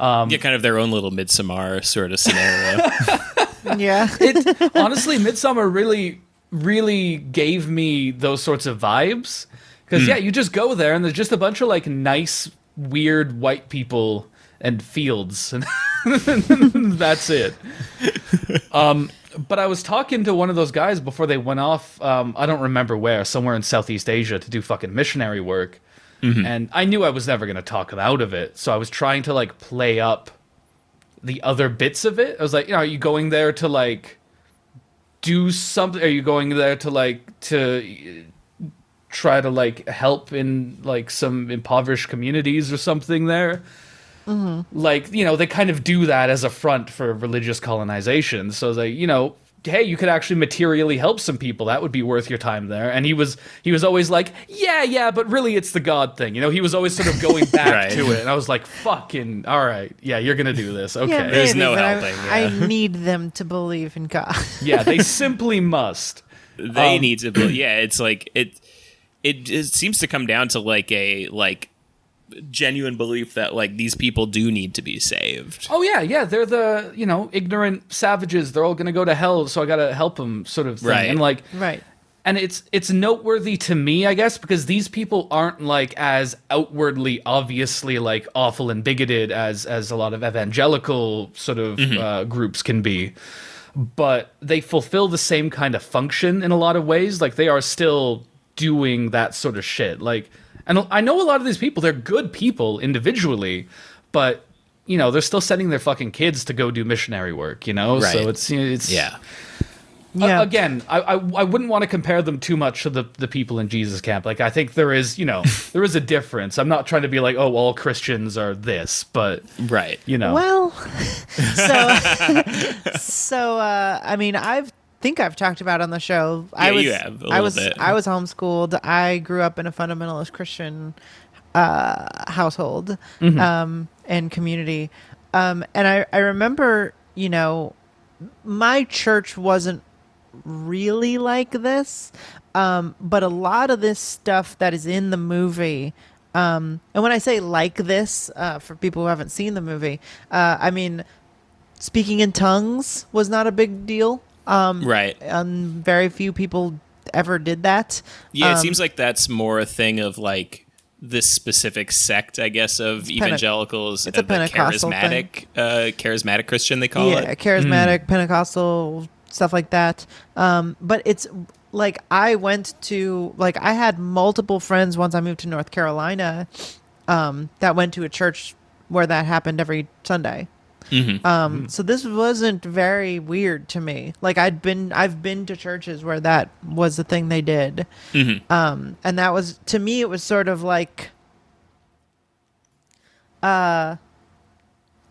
Yeah, kind of their own little Midsommar sort of scenario. Yeah. it honestly Midsommar really really gave me those sorts of vibes. Because yeah you just go there and there's just a bunch of like nice weird white people and fields. And that's it. Um but i was talking to one of those guys before they went off um i don't remember where somewhere in southeast asia to do fucking missionary work and i knew i was never going to talk him out of it so i was trying to like play up the other bits of it. I was like, you know, are you going there to like do something? Are you going there to like to uh, try to like help in like some impoverished communities or something there? Like, you know, they kind of do that as a front for religious colonization. So they, you know, hey, you could actually materially help some people. That would be worth your time there. And he was he was always like, yeah, yeah, but really it's the God thing. You know, he was always sort of going back Right. to it. And I was like, fucking, all right, yeah, you're gonna do this. Okay. Yeah, There's no but I- helping, I, need them to believe in God. yeah, they simply must. they Um, need to be yeah it's like it, it it seems to come down to like a like genuine belief that like these people do need to be saved Oh yeah, yeah, they're the you know ignorant savages. They're all gonna go to hell, so I gotta help them, sort of thing. Right. And like, right. and it's it's noteworthy to me, I guess, because these people aren't like as outwardly, obviously like awful and bigoted as as a lot of evangelical sort of uh, groups can be. But they fulfill the same kind of function in a lot of ways. Like they are still doing that sort of shit. Like, and I know a lot of these people; they're good people individually, but you know they're still sending their fucking kids to go do missionary work. You know, Right. so it's it's yeah Yeah. uh, again, I, I I wouldn't want to compare them too much to the the people in Jesus camp. Like I think there is, you know, there is a difference. I'm not trying to be like, oh, all Christians are this, but right you know, Well, so so uh, I mean, I've think I've talked about on the show. I Yeah, was you have, a I was bit. I was homeschooled. I grew up in a fundamentalist Christian uh, household Mm-hmm. um, and community, um, and I I remember you know my church wasn't really like this um, but a lot of this stuff that is in the movie um, and when i say like this uh, for people who haven't seen the movie uh, i mean speaking in tongues was not a big deal um, right. and very few people ever did that. Yeah it Um, seems like that's more a thing of like this specific sect i guess of Pente- evangelicals it's a Pentecostal charismatic uh charismatic christian they call yeah it? charismatic pentecostal stuff like that. Um but it's like i went to like i had multiple friends once i moved to north carolina um that went to a church where that happened every sunday Um, so this wasn't very weird to me. Like I'd been, I've been to churches where that was the thing they did, um, and that was to me, it was sort of like, uh,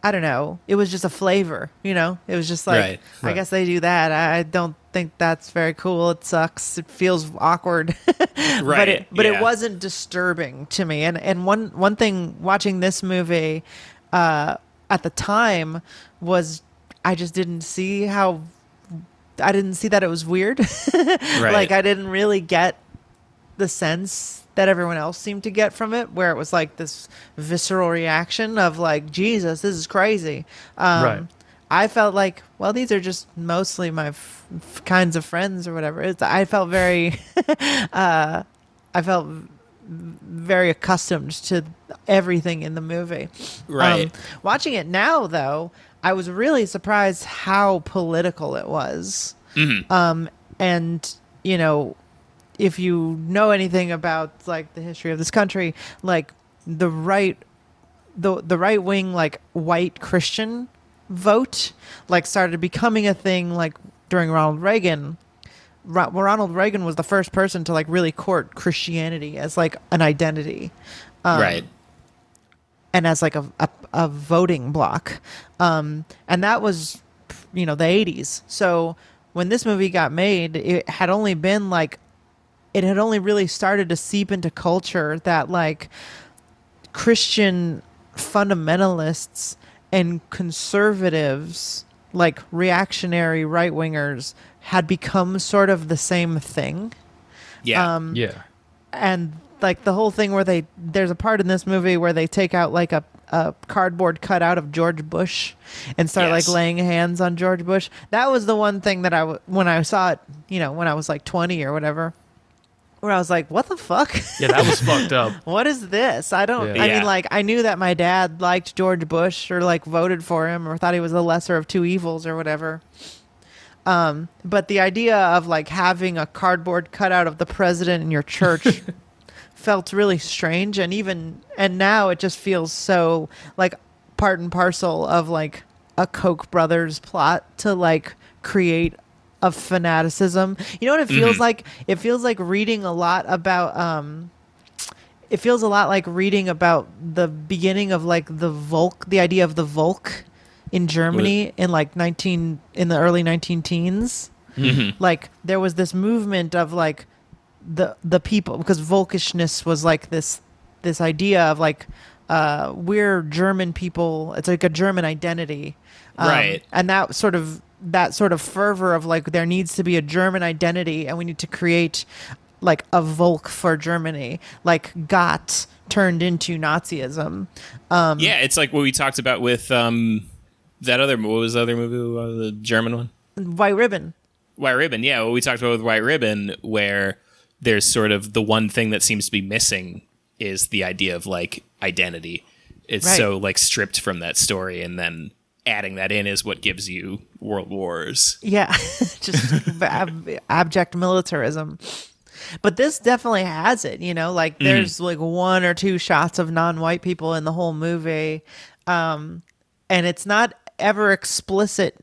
I don't know, it was just a flavor, you know. It was just like, Right, I right. guess they do that. I don't think that's very cool. It sucks. It feels awkward. but Right, it but yeah. it wasn't disturbing to me. And and one one thing watching this movie uh, at the time was I just didn't see how I didn't see that it was weird. Right. Like I didn't really get the sense that everyone else seemed to get from it, where it was like this visceral reaction of like Jesus, this is crazy. Um, Right. I felt like, well, these are just mostly my f- f- kinds of friends or whatever. It's, I felt very, uh, I felt very accustomed to everything in the movie. Right. Um, watching it now, though, I was really surprised how political it was. Um, and you know, if you know anything about like the history of this country, like the right, the the right wing like white Christian vote, like started becoming a thing like during Ronald Reagan. Ro- Ronald Reagan was the first person to like really court Christianity as like an identity right. and as like a, a, a voting block. Um, and that was, you know, the 80s. So when this movie got made, it had only been like, it had only really started to seep into culture that like Christian fundamentalists and conservatives, like reactionary right wingers, had become sort of the same thing Yeah. um, Yeah. and like the whole thing where they there's a part in this movie where they take out like a, a cardboard cutout of George Bush and start Yes. like laying hands on George Bush. That was the one thing that I w- when I saw it, you know, when I was like 20 or whatever, where I was like, what the fuck? Yeah, that was fucked up. what is this? I don't. Yeah. I mean, like I knew that my dad liked George Bush or like voted for him or thought he was the lesser of two evils or whatever. Um, but the idea of like having a cardboard cutout of the president in your church felt really strange, and even and now it just feels so like part and parcel of like a Koch brothers plot to like create a fanaticism. You know what it feels like? It feels like reading a lot about um it feels a lot like reading about the beginning of like the Volk, the idea of the Volk in Germany in like 19 in the early 19 teens. Like there was this movement of like the the people because Volkishness was like this this idea of like uh we're German people. It's like a German identity. Um, Right. And that sort of that sort of fervor of like there needs to be a German identity and we need to create like a Volk for Germany, like got turned into Nazism. Um, yeah, it's like what we talked about with um that other what was the other movie, uh, the German one? White Ribbon. White Ribbon, yeah, what we talked about with White Ribbon, where there's sort of the one thing that seems to be missing is the idea of like identity. It's Right. so like stripped from that story, and then adding that in is what gives you World Wars. Yeah, just ab- abject militarism. But this definitely has it, you know, like there's like one or two shots of non-white people in the whole movie. Um and it's not ever explicit,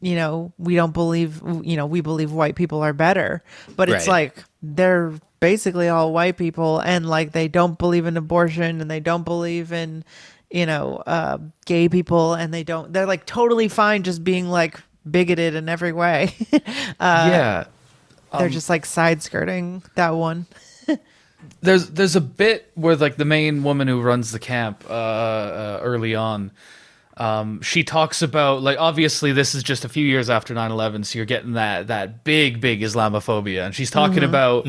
you know, we don't believe you know, we believe white people are better, but it's Right. like they're basically all white people and like they don't believe in abortion and they don't believe in you know, uh, gay people and they don't they're like totally fine just being like bigoted in every way. yeah. They're just like side skirting that one. there's there's a bit where like the main woman who runs the camp uh, uh early on um she talks about like obviously this is just a few years after 9-11 so you're getting that that big big islamophobia. And she's talking about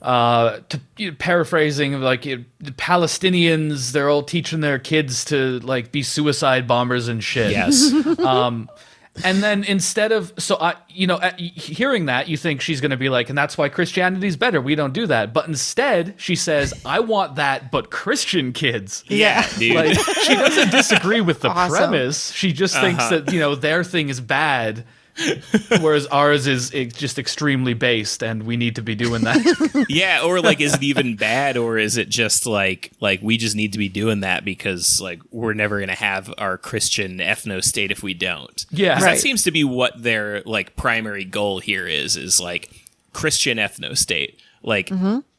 uh to, you know, paraphrasing like you the palestinians they're all teaching their kids to like be suicide bombers and shit. Yes. um, and then instead of so I, you know, hearing that, you think she's going to be like, and that's why Christianity's better. We don't do that. But instead, she says, "I want that, but Christian kids." yeah, dude. Like she doesn't disagree with the Awesome. premise. She just thinks Uh-huh. that you know their thing is bad Whereas ours is eh, just extremely based, and we need to be doing that. yeah, or like is it even bad or is it just like like we just need to be doing that because like we're never going to have our Christian ethno state if we don't. Yeah, Right. That seems to be what their like primary goal here is is like Christian ethno state. Like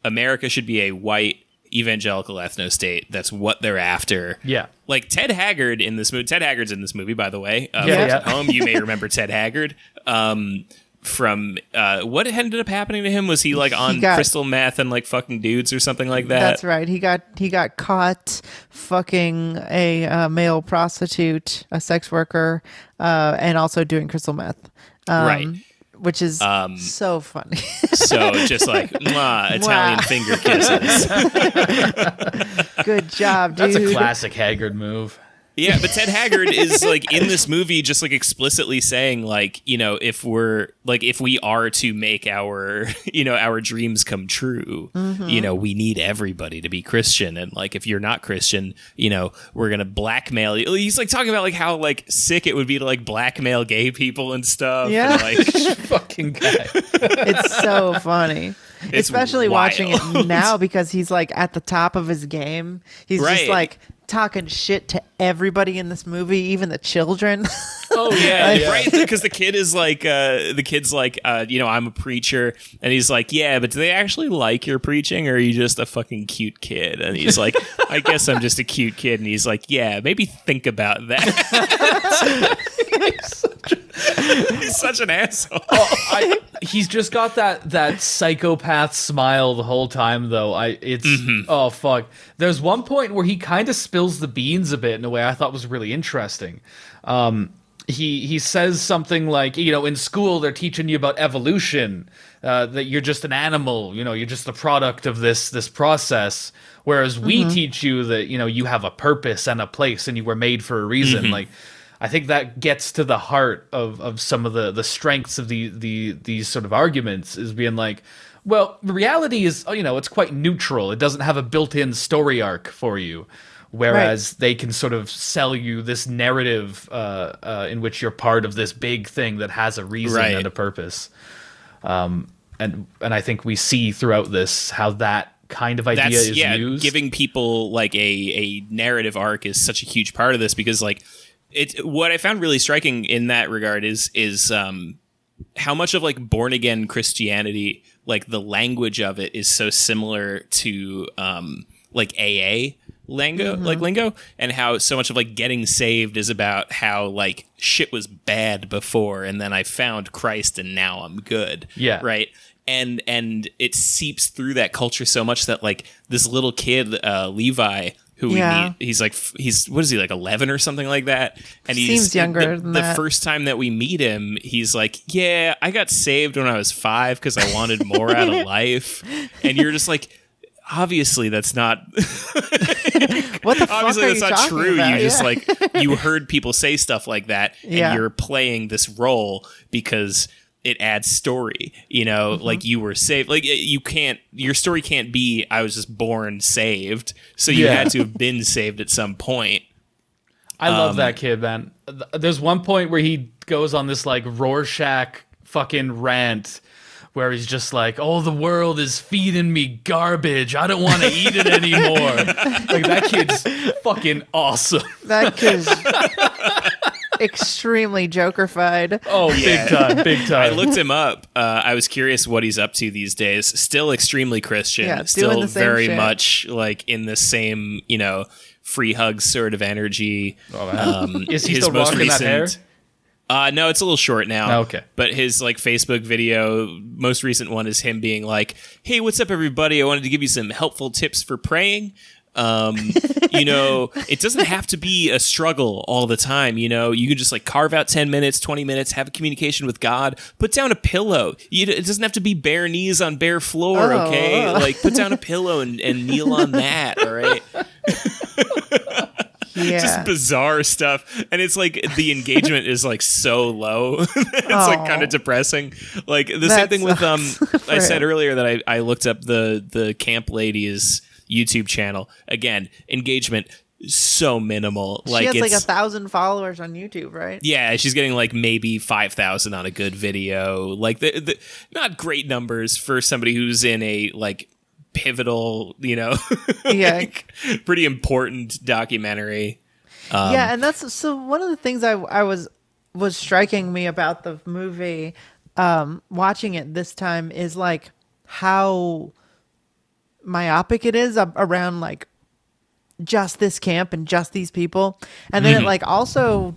America should be a white evangelical ethno state. That's what they're after. Yeah. Like Ted Haggard in this movie. Ted Haggard's in this movie, by the way. Uh, Yeah, yeah. at home, you may remember Ted Haggard. Um, from uh, what ended up happening to him was he like on got- crystal meth and like fucking dudes or something like that. That's right. He got he got caught fucking a uh, male prostitute, a sex worker, uh, and also doing crystal meth. Um, Right. Which is Um, so funny. So just like mwah, Italian Mwah. finger kisses. Good job, dude. That's a classic Haggard move. Yeah, but Ted Haggard is like in this movie just like explicitly saying like, you know, if we're like if we are to make our, you know, our dreams come true, you mm-hmm. know, we need everybody to be Christian and like if you're not Christian, you know, we're going to blackmail you. He's like talking about like how like sick it would be to like blackmail gay people and stuff Yeah. and like Fucking guy. it's so funny. It's Especially watching it now because he's like at the top of his game. He's Right. just like talking shit to everybody in this movie, even the children. Oh yeah, yeah. right because the kid is like uh the kid's like uh you know i'm a preacher and he's like yeah but do they actually like your preaching or are you just a fucking cute kid and he's like i guess i'm just a cute kid and he's like yeah maybe think about that he's such an asshole I, he's just got that that psychopath smile the whole time though. I it's oh fuck. There's one point where he kind of spills the beans a bit in a way I thought was really interesting. Um, he he says something like, you know, in school they're teaching you about evolution, uh, that you're just an animal, you know, you're just a product of this this process. Whereas we teach you that you know you have a purpose and a place and you were made for a reason. Like I think that gets to the heart of, of some of the, the strengths of the, the these sort of arguments is being like, well, reality is you know it's quite neutral. It doesn't have a built-in story arc for you, whereas they can sort of sell you this narrative uh, uh, in which you're part of this big thing that has a reason Right. and a purpose. Um, and and I think we see throughout this how that kind of idea that's is yeah used. giving people like a a narrative arc is such a huge part of this because like it what i found really striking in that regard is is um how much of like born again christianity like the language of it is so similar to um like aa lingo like lingo and how so much of like getting saved is about how like shit was bad before and then i found christ and now i'm good. Yeah. right? And and it seeps through that culture so much that like this little kid uh levi who Yeah. we meet he's like he's what is he like 11 or something like that? And he's Seems younger the, than the first time that we meet him he's like yeah i got saved when i was five because i wanted more out of life. And you're just like obviously that's not what the fuck obviously are that's you not true about? you just like you heard people say stuff like that and Yeah. you're playing this role because it adds story you know Mm-hmm. like you were saved like you can't your story can't be i was just born saved so you Yeah. had to have been saved at some point I Um, love that kid, man. There's one point where he goes on this like Rorschach fucking rant where he's just like, "Oh, the world is feeding me garbage. I don't want to eat it anymore." like that kid's fucking awesome. That kid's extremely jokerfied. Oh, Yeah. big time, big time. I looked him up. Uh, I was curious what he's up to these days. Still extremely Christian. Yeah, still very shit. much like in the same, you know, free hug sort of energy. Um, Is he still most rocking that hair? Uh, no, it's a little short now. Oh, okay. But his like Facebook video, most recent one is him being like, "Hey, what's up, everybody? I wanted to give you some helpful tips for praying." Um, you know, it doesn't have to be a struggle all the time. You know, you can just like carve out 10 minutes, 20 minutes, have a communication with God, put down a pillow. You, it doesn't have to be bare knees on bare floor. Oh. Okay. Like put down a pillow and, and kneel on that. All right. Yeah. Just bizarre stuff. And it's like the engagement is like so low. it's like kind of depressing. Like the same thing with um I said earlier that I, I looked up the the camp ladies YouTube channel. Again, engagement so minimal. she Like has like a thousand followers on YouTube, right? yeah, she's getting like maybe five thousand on a good video. Like the, the not great numbers for somebody who's in a like pivotal, you know, Yeah. like, pretty important documentary. Um, yeah, and that's so one of the things I I was was striking me about the movie um watching it this time is like how myopic it is around like just this camp and just these people. And then it like also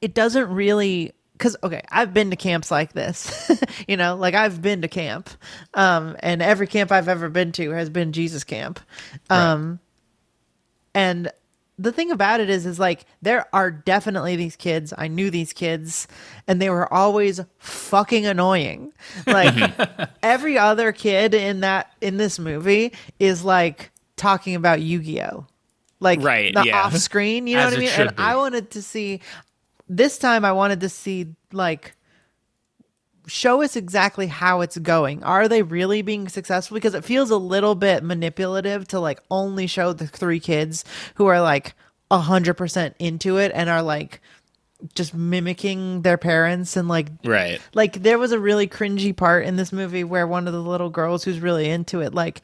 it doesn't really because okay i've been to camps like this you know like i've been to camp um and every camp i've ever been to has been jesus camp um and the thing about it is is like there are definitely these kids i knew these kids and they were always fucking annoying. Like every other kid in that in this movie is like talking about yu-gi-oh! Like Right, the yeah. off screen you know As what i mean? and be. i wanted to see this time I wanted to see like show us exactly how it's going. Are they really being successful? Because it feels a little bit manipulative to like only show the three kids who are like a hundred percent into it and are like just mimicking their parents and like Right. like there was a really cringy part in this movie where one of the little girls who's really into it like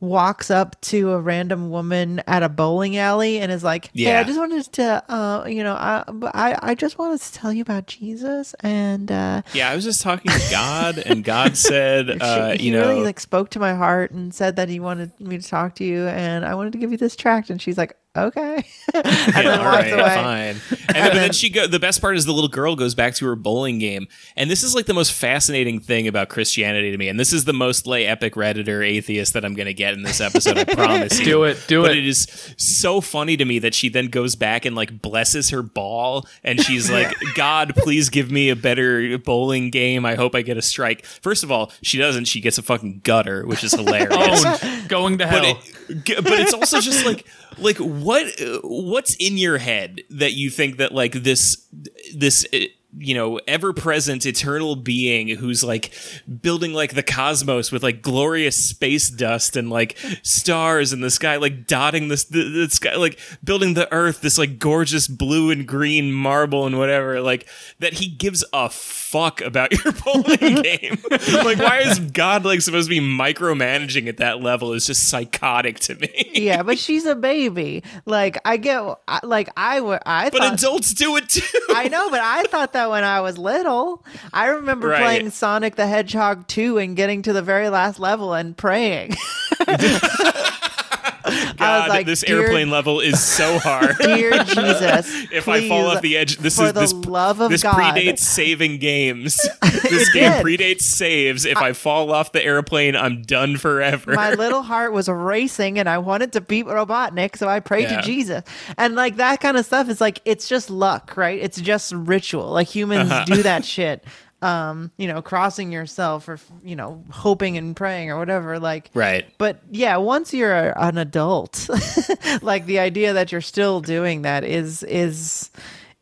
walks up to a random woman at a bowling alley and is like, "Hey, Yeah. I just wanted to, uh, you know, I, I, I just wanted to tell you about Jesus and uh, Yeah, I was just talking to God, and God said, uh, she, you know, really like spoke to my heart and said that he wanted me to talk to you and I wanted to give you this tract." And she's like, "Okay," and Yeah, then all walks right, away. fine. And then, then she go. The best part is the little girl goes back to her bowling game, and this is like the most fascinating thing about Christianity to me. And this is the most lay epic redditor atheist that I'm going to get in this episode. I promise. you. Do it, do but it. But it is so funny to me that she then goes back and like blesses her ball, and she's like, "God, please give me a better bowling game. I hope I get a strike." First of all, she doesn't. She gets a fucking gutter, which is hilarious Owned. Going to hell. but it, but it's also just like like what what's in your head that you think that like this this uh, you know ever present eternal being who's like building like the cosmos with like glorious space dust and like stars in the sky like dotting this the, the sky like building the earth this like gorgeous blue and green marble and whatever like that he gives a fuck about your bowling game like why is god like supposed to be micromanaging at that level is just psychotic to me yeah, but she's a baby. Like I get, like I would, I but thought. adults do it too I know, but I thought that when I was little. I remember Right. playing Sonic the Hedgehog 2 and getting to the very last level and praying. god like, this airplane level is so hard Dear Jesus, if I fall off the edge, this is this love of this God. predates saving games. this game did. predates saves. If I, fall off the airplane, I'm done forever. my little heart was racing and I wanted to beat Robotnik, so I prayed Yeah. to Jesus. And like that kind of stuff is like it's just luck, right? It's just ritual. Like humans Uh-huh. do that shit. Um, you know, crossing yourself or you know, hoping and praying or whatever. Like right. But yeah, once you're a, an adult, like the idea that you're still doing that is is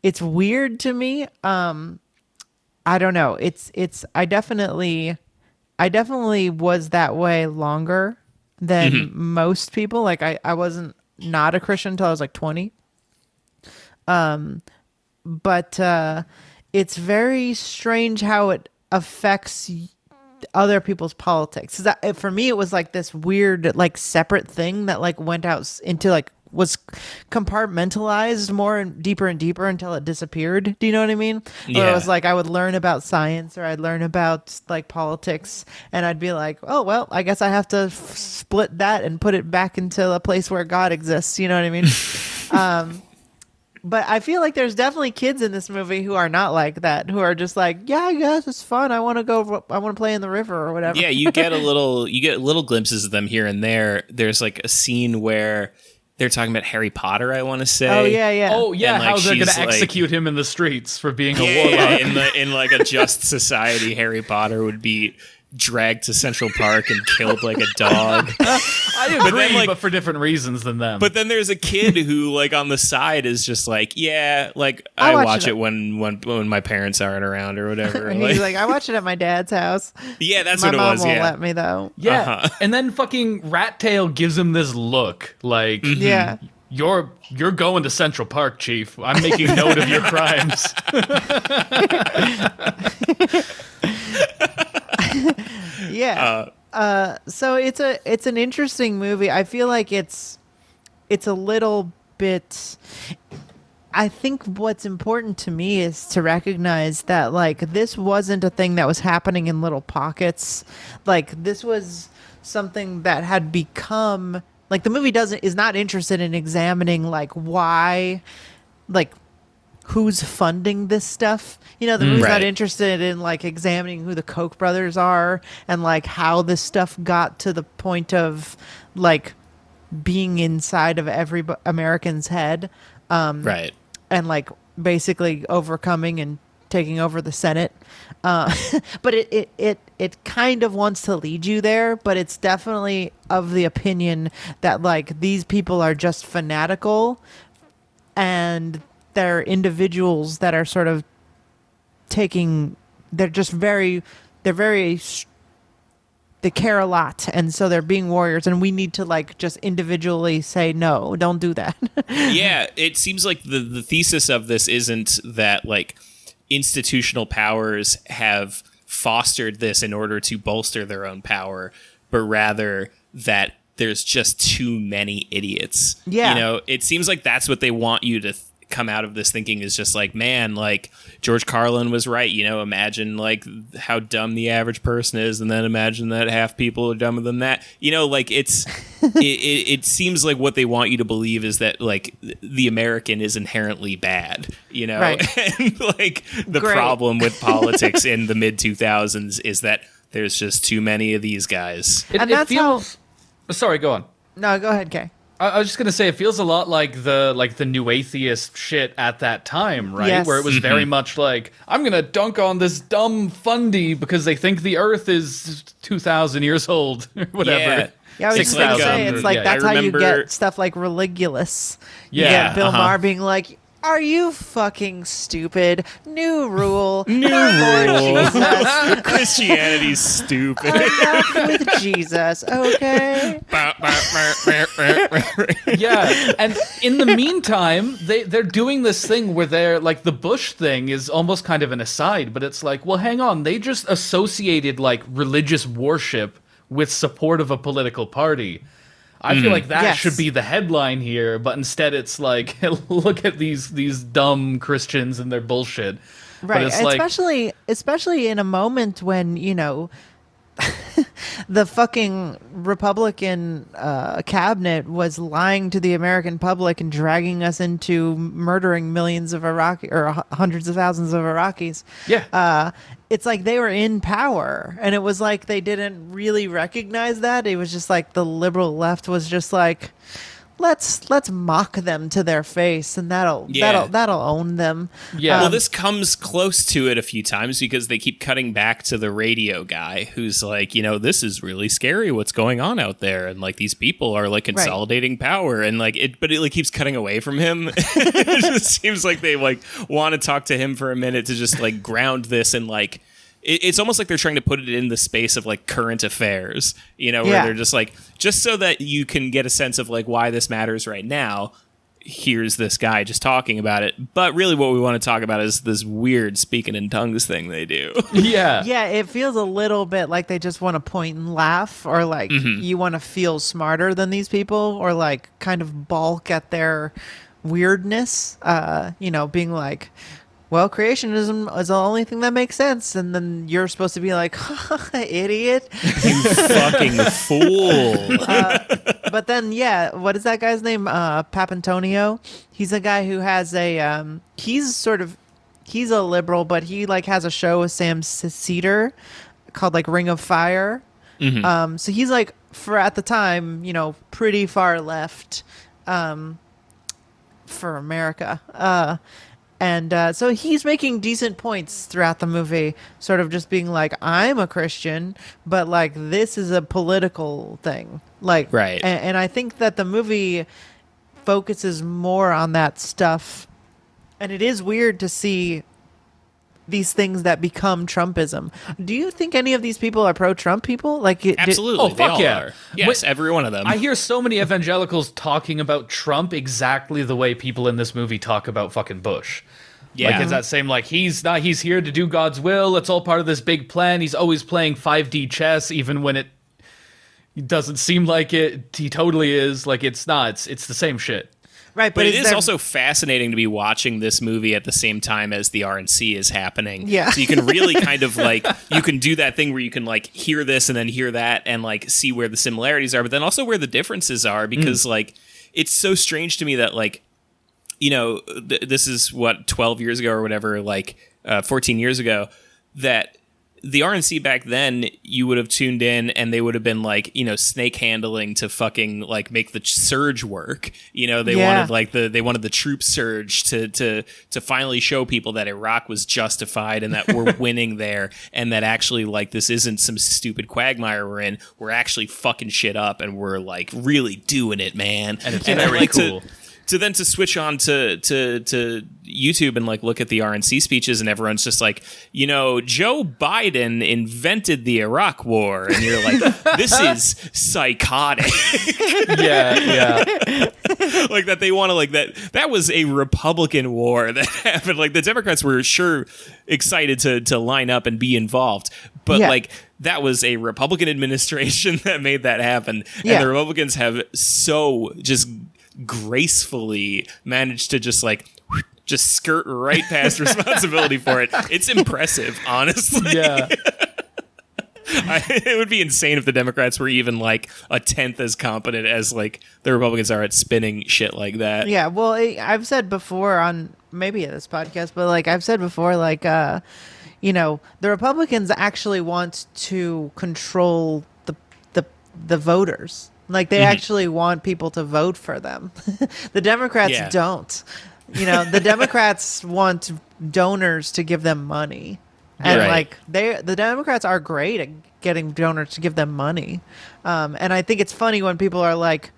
it's weird to me. Um I don't know. It's it's I definitely I definitely was that way longer than most people. Like I I wasn't not a Christian until I was like 20. Um but uh it's very strange how it affects other people's politics. that, for me, it was like this weird, like separate thing that like went out into like was compartmentalized more and deeper and deeper until it disappeared. Do you know what I mean? Where Yeah. it was like I would learn about science or I'd learn about like politics, and I'd be like, oh well, I guess I have to f- split that and put it back into a place where God exists. You know what I mean? um, but I feel like there's definitely kids in this movie who are not like that, who are just like, yeah, I guess it's fun. I want to go. I want to play in the river or whatever. Yeah, you get a little you get little glimpses of them here and there. There's like a scene where they're talking about Harry Potter, I want to say. Oh yeah, yeah. oh yeah, And, like, how they're gonna she's, like- execute him in the streets for being a Yeah, warlock. yeah, in the in like a just society, Harry Potter would be dragged to Central Park and killed like a dog. I agree, but, like- for different reasons than them. But then there's a kid who, like, on the side is just like, yeah, like I I watch watch it. it when when when my parents aren't around or whatever. And Like, he's like, I watch it at my dad's house. yeah, that's my what it mom was. won't Yeah, let me though. yeah, uh-huh. and then fucking Rat Tail gives him this look like, Yeah. "You're you're going to Central Park, Chief. I'm making note of your crimes." Yeah. Uh, so it's a it's an interesting movie. I feel like it's it's a little bit I think what's important to me is to recognize that like this wasn't a thing that was happening in little pockets. Like this was something that had become like the movie doesn't is not interested in examining like why like who's funding this stuff. You know, the movie's not interested in like examining who the Koch brothers are and like how this stuff got to the point of like being inside of every American's head right. and like basically overcoming and taking over the Senate. Uh, but it, it, it, it kind of wants to lead you there, but it's definitely of the opinion that like these people are just fanatical and they're individuals that are sort of taking, they're just very, they're very, they care a lot. And so they're being warriors and we need to like just individually say, no, don't do that. yeah, it seems like the the thesis of this isn't that like institutional powers have fostered this in order to bolster their own power, but rather that there's just too many idiots. Yeah. You know, it seems like that's what they want you to come out of this thinking is just like, man, like George Carlin was right. You know, imagine like how dumb the average person is, and then imagine that half people are dumber than that. You know, like it's it, it, it seems like what they want you to believe is that like the American is inherently bad. You know, Right. and like the Great. problem with politics in the mid two thousands is that there's just too many of these guys. It, And it that's how- feels. Sorry, go on. no, go ahead, Kay. I, I was just gonna say it feels a lot like the like the new atheist shit at that time, right? Yes. Where it was very much like I'm gonna dunk on this dumb fundy because they think the Earth is two thousand years old or whatever. Yeah. Yeah, I was It's just gonna like, say it's like yeah, that's I how you get stuff like religulous. You Yeah, get Bill uh-huh. Maher being like, "Are you fucking stupid? New rule, New rule. Jesus, Christianity's stupid. enough with Jesus, okay?" yeah, and in the meantime, they they're doing this thing where they're like the Bush thing is almost kind of an aside, but it's like, well, hang on, they just associated like religious worship with support of a political party. I feel like that Yes. should be the headline here, but instead it's like, look at these these dumb Christians and their bullshit. Right, it's like, especially especially in a moment when you know the fucking Republican uh, cabinet was lying to the American public and dragging us into murdering millions of Iraqi or hu- hundreds of thousands of Iraqis. Yeah. uh, it's like they were in power, and it was like they didn't really recognize that. It was just like the liberal left was just like. Let's let's mock them to their face, and that'll Yeah. that'll that'll own them. Yeah. well, Um, this comes close to it a few times because they keep cutting back to the radio guy who's like, you know, this is really scary what's going on out there. And like these people are like consolidating power and like it, but it like keeps cutting away from him. it just seems like they like want to talk to him for a minute to just like ground this and like, it, it's almost like they're trying to put it in the space of like current affairs, you know, where Yeah. they're just like, just so that you can get a sense of like why this matters right now here's this guy just talking about it. But really, what we want to talk about is this weird speaking in tongues thing they do. yeah, Yeah, it feels a little bit like they just want to point and laugh, or like Mm-hmm. you want to feel smarter than these people, or like kind of balk at their weirdness. Uh, you know, being like, well, creationism is the only thing that makes sense. And then you're supposed to be like, idiot. you fucking fool. but then, yeah, what is that guy's name? Uh, Papantonio. He's a guy who has a, um, he's sort of, he's a liberal, but he like has a show with Sam Seder called like Ring of Fire. Um, so he's like, for at the time, you know, pretty far left, um, for America. Uh, and uh, so he's making decent points throughout the movie, sort of just being like, "I'm a Christian, but like this is a political thing." Like, Right. And, and I think that the movie focuses more on that stuff, and it is weird to see these things that become Trumpism. Do you think any of these people are pro-Trump people? Like, it, did- Absolutely, Oh, they fuck all yeah. are. Yes, Wait, every one of them. I hear so many evangelicals talking about Trump exactly the way people in this movie talk about fucking Bush. Yeah. Like it's that same like he's not he's here to do God's will. It's all part of this big plan. He's always playing 5D chess even when it doesn't seem like it. He totally is. Like it's not. It's, it's the same shit. Right? But it is is there- also fascinating to be watching this movie at the same time as the RNC is happening. Yeah. So you can really kind of like you can do that thing where you can like hear this and then hear that and like see where the similarities are, but then also where the differences are because like it's so strange to me that like you know th- this is what 12 years ago or whatever like uh, 14 years ago that the RNC back then, you would have tuned in and they would have been like, you know, snake handling to fucking like make the surge work. You know, they Yeah. wanted like the they wanted the troop surge to to to finally show people that Iraq was justified and that we're winning there and that actually like this isn't some stupid quagmire we're in. We're actually fucking shit up and we're like really doing it, man. And it's I very like cool. To, to then to switch on to to to YouTube and like look at the RNC speeches and everyone's just like, you know, Joe Biden invented the Iraq War, and you're like, this is psychotic. Yeah, yeah. like that they want to like that that was a Republican war that happened. Like the Democrats were sure excited to to line up and be involved, but Yeah. like that was a Republican administration that made that happen, Yeah. and the Republicans have so just gracefully managed to just like just skirt right past responsibility for it. It's impressive, honestly. Yeah. I, it would be insane if the Democrats were even like a tenth as competent as like the Republicans are at spinning shit like that. Yeah, well, I- I've said before on maybe this podcast, but like I've said before, like uh, you know, the Republicans actually want to control the the the voters. Like they actually want people to vote for them. the Democrats Yeah. don't. You know, the Democrats want donors to give them money. And Right. like they the Democrats are great at getting donors to give them money. Um, and I think it's funny when people are like,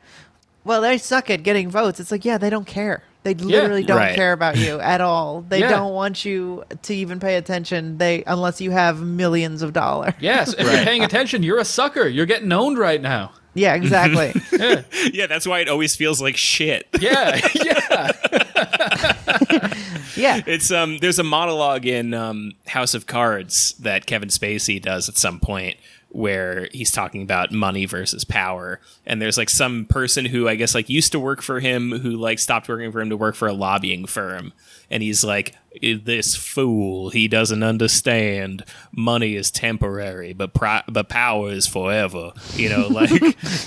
well, they suck at getting votes. It's like, yeah, they don't care. They literally don't Right. care about you at all. They Yeah. don't want you to even pay attention. They unless you have millions of dollars. Yes. If you're paying attention, you're a sucker. You're getting owned right now. Yeah, exactly. Yeah. Yeah, that's why it always feels like shit. Yeah. Yeah. yeah. It's um there's a monologue in um House of Cards that Kevin Spacey does at some point where he's talking about money versus power. And there's like some person who I guess like used to work for him who like stopped working for him to work for a lobbying firm. And he's like eh, this fool he doesn't understand. Money is temporary but pri- but power is forever. You know like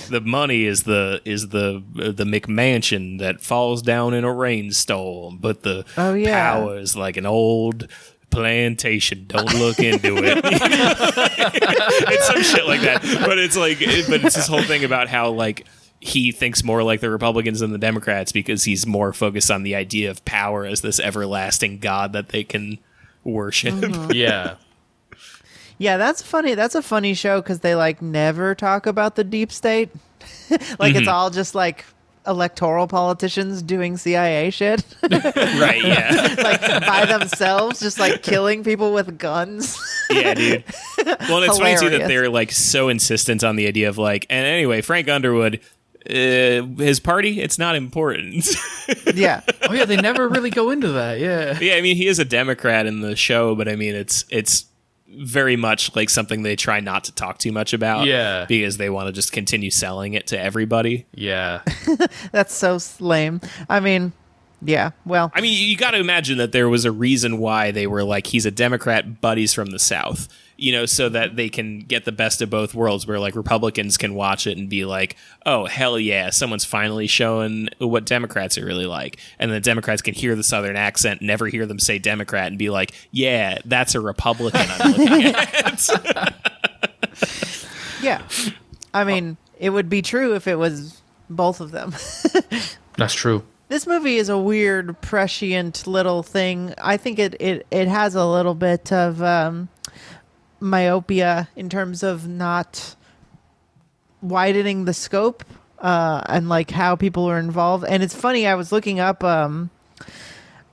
the money is the is the uh, the McMansion that falls down in a rainstorm but the Oh, yeah. power is like an old plantation don't look into it it's some shit like that but it's like it, but it's this whole thing about how like he thinks more like the republicans than the democrats because he's more focused on the idea of power as this everlasting god that they can worship mm-hmm. Yeah. Yeah, that's funny. That's a funny show because they like never talk about the deep state. like it's mm-hmm. all just like electoral politicians doing CIA shit, right yeah like by themselves, just like killing people with guns. yeah dude well and it's funny too that they're like so insistent on the idea of like and anyway frank underwood uh, his party it's not important yeah, Oh yeah. They never really go into that. Yeah. Yeah, I mean he is a Democrat in the show, but I mean it's it's very much like something they try not to talk too much about. Yeah. Because they want to just continue selling it to everybody. Yeah. that's so lame. I mean, yeah. Well, I mean, you got to imagine that there was a reason why they were like he's a Democrat, but he's from the South. You know, so that they can get the best of both worlds, where like Republicans can watch it and be like, "Oh hell yeah, someone's finally showing what Democrats are really like," and the Democrats can hear the Southern accent, never hear them say Democrat, and be like, "Yeah, that's a Republican I'm looking at." yeah. I mean, it would be true if it was both of them. That's true. this movie is a weird, prescient little thing. I think it it, it has a little bit of um, myopia in terms of not widening the scope uh, and like how people are involved. And it's funny. I was looking up. Um,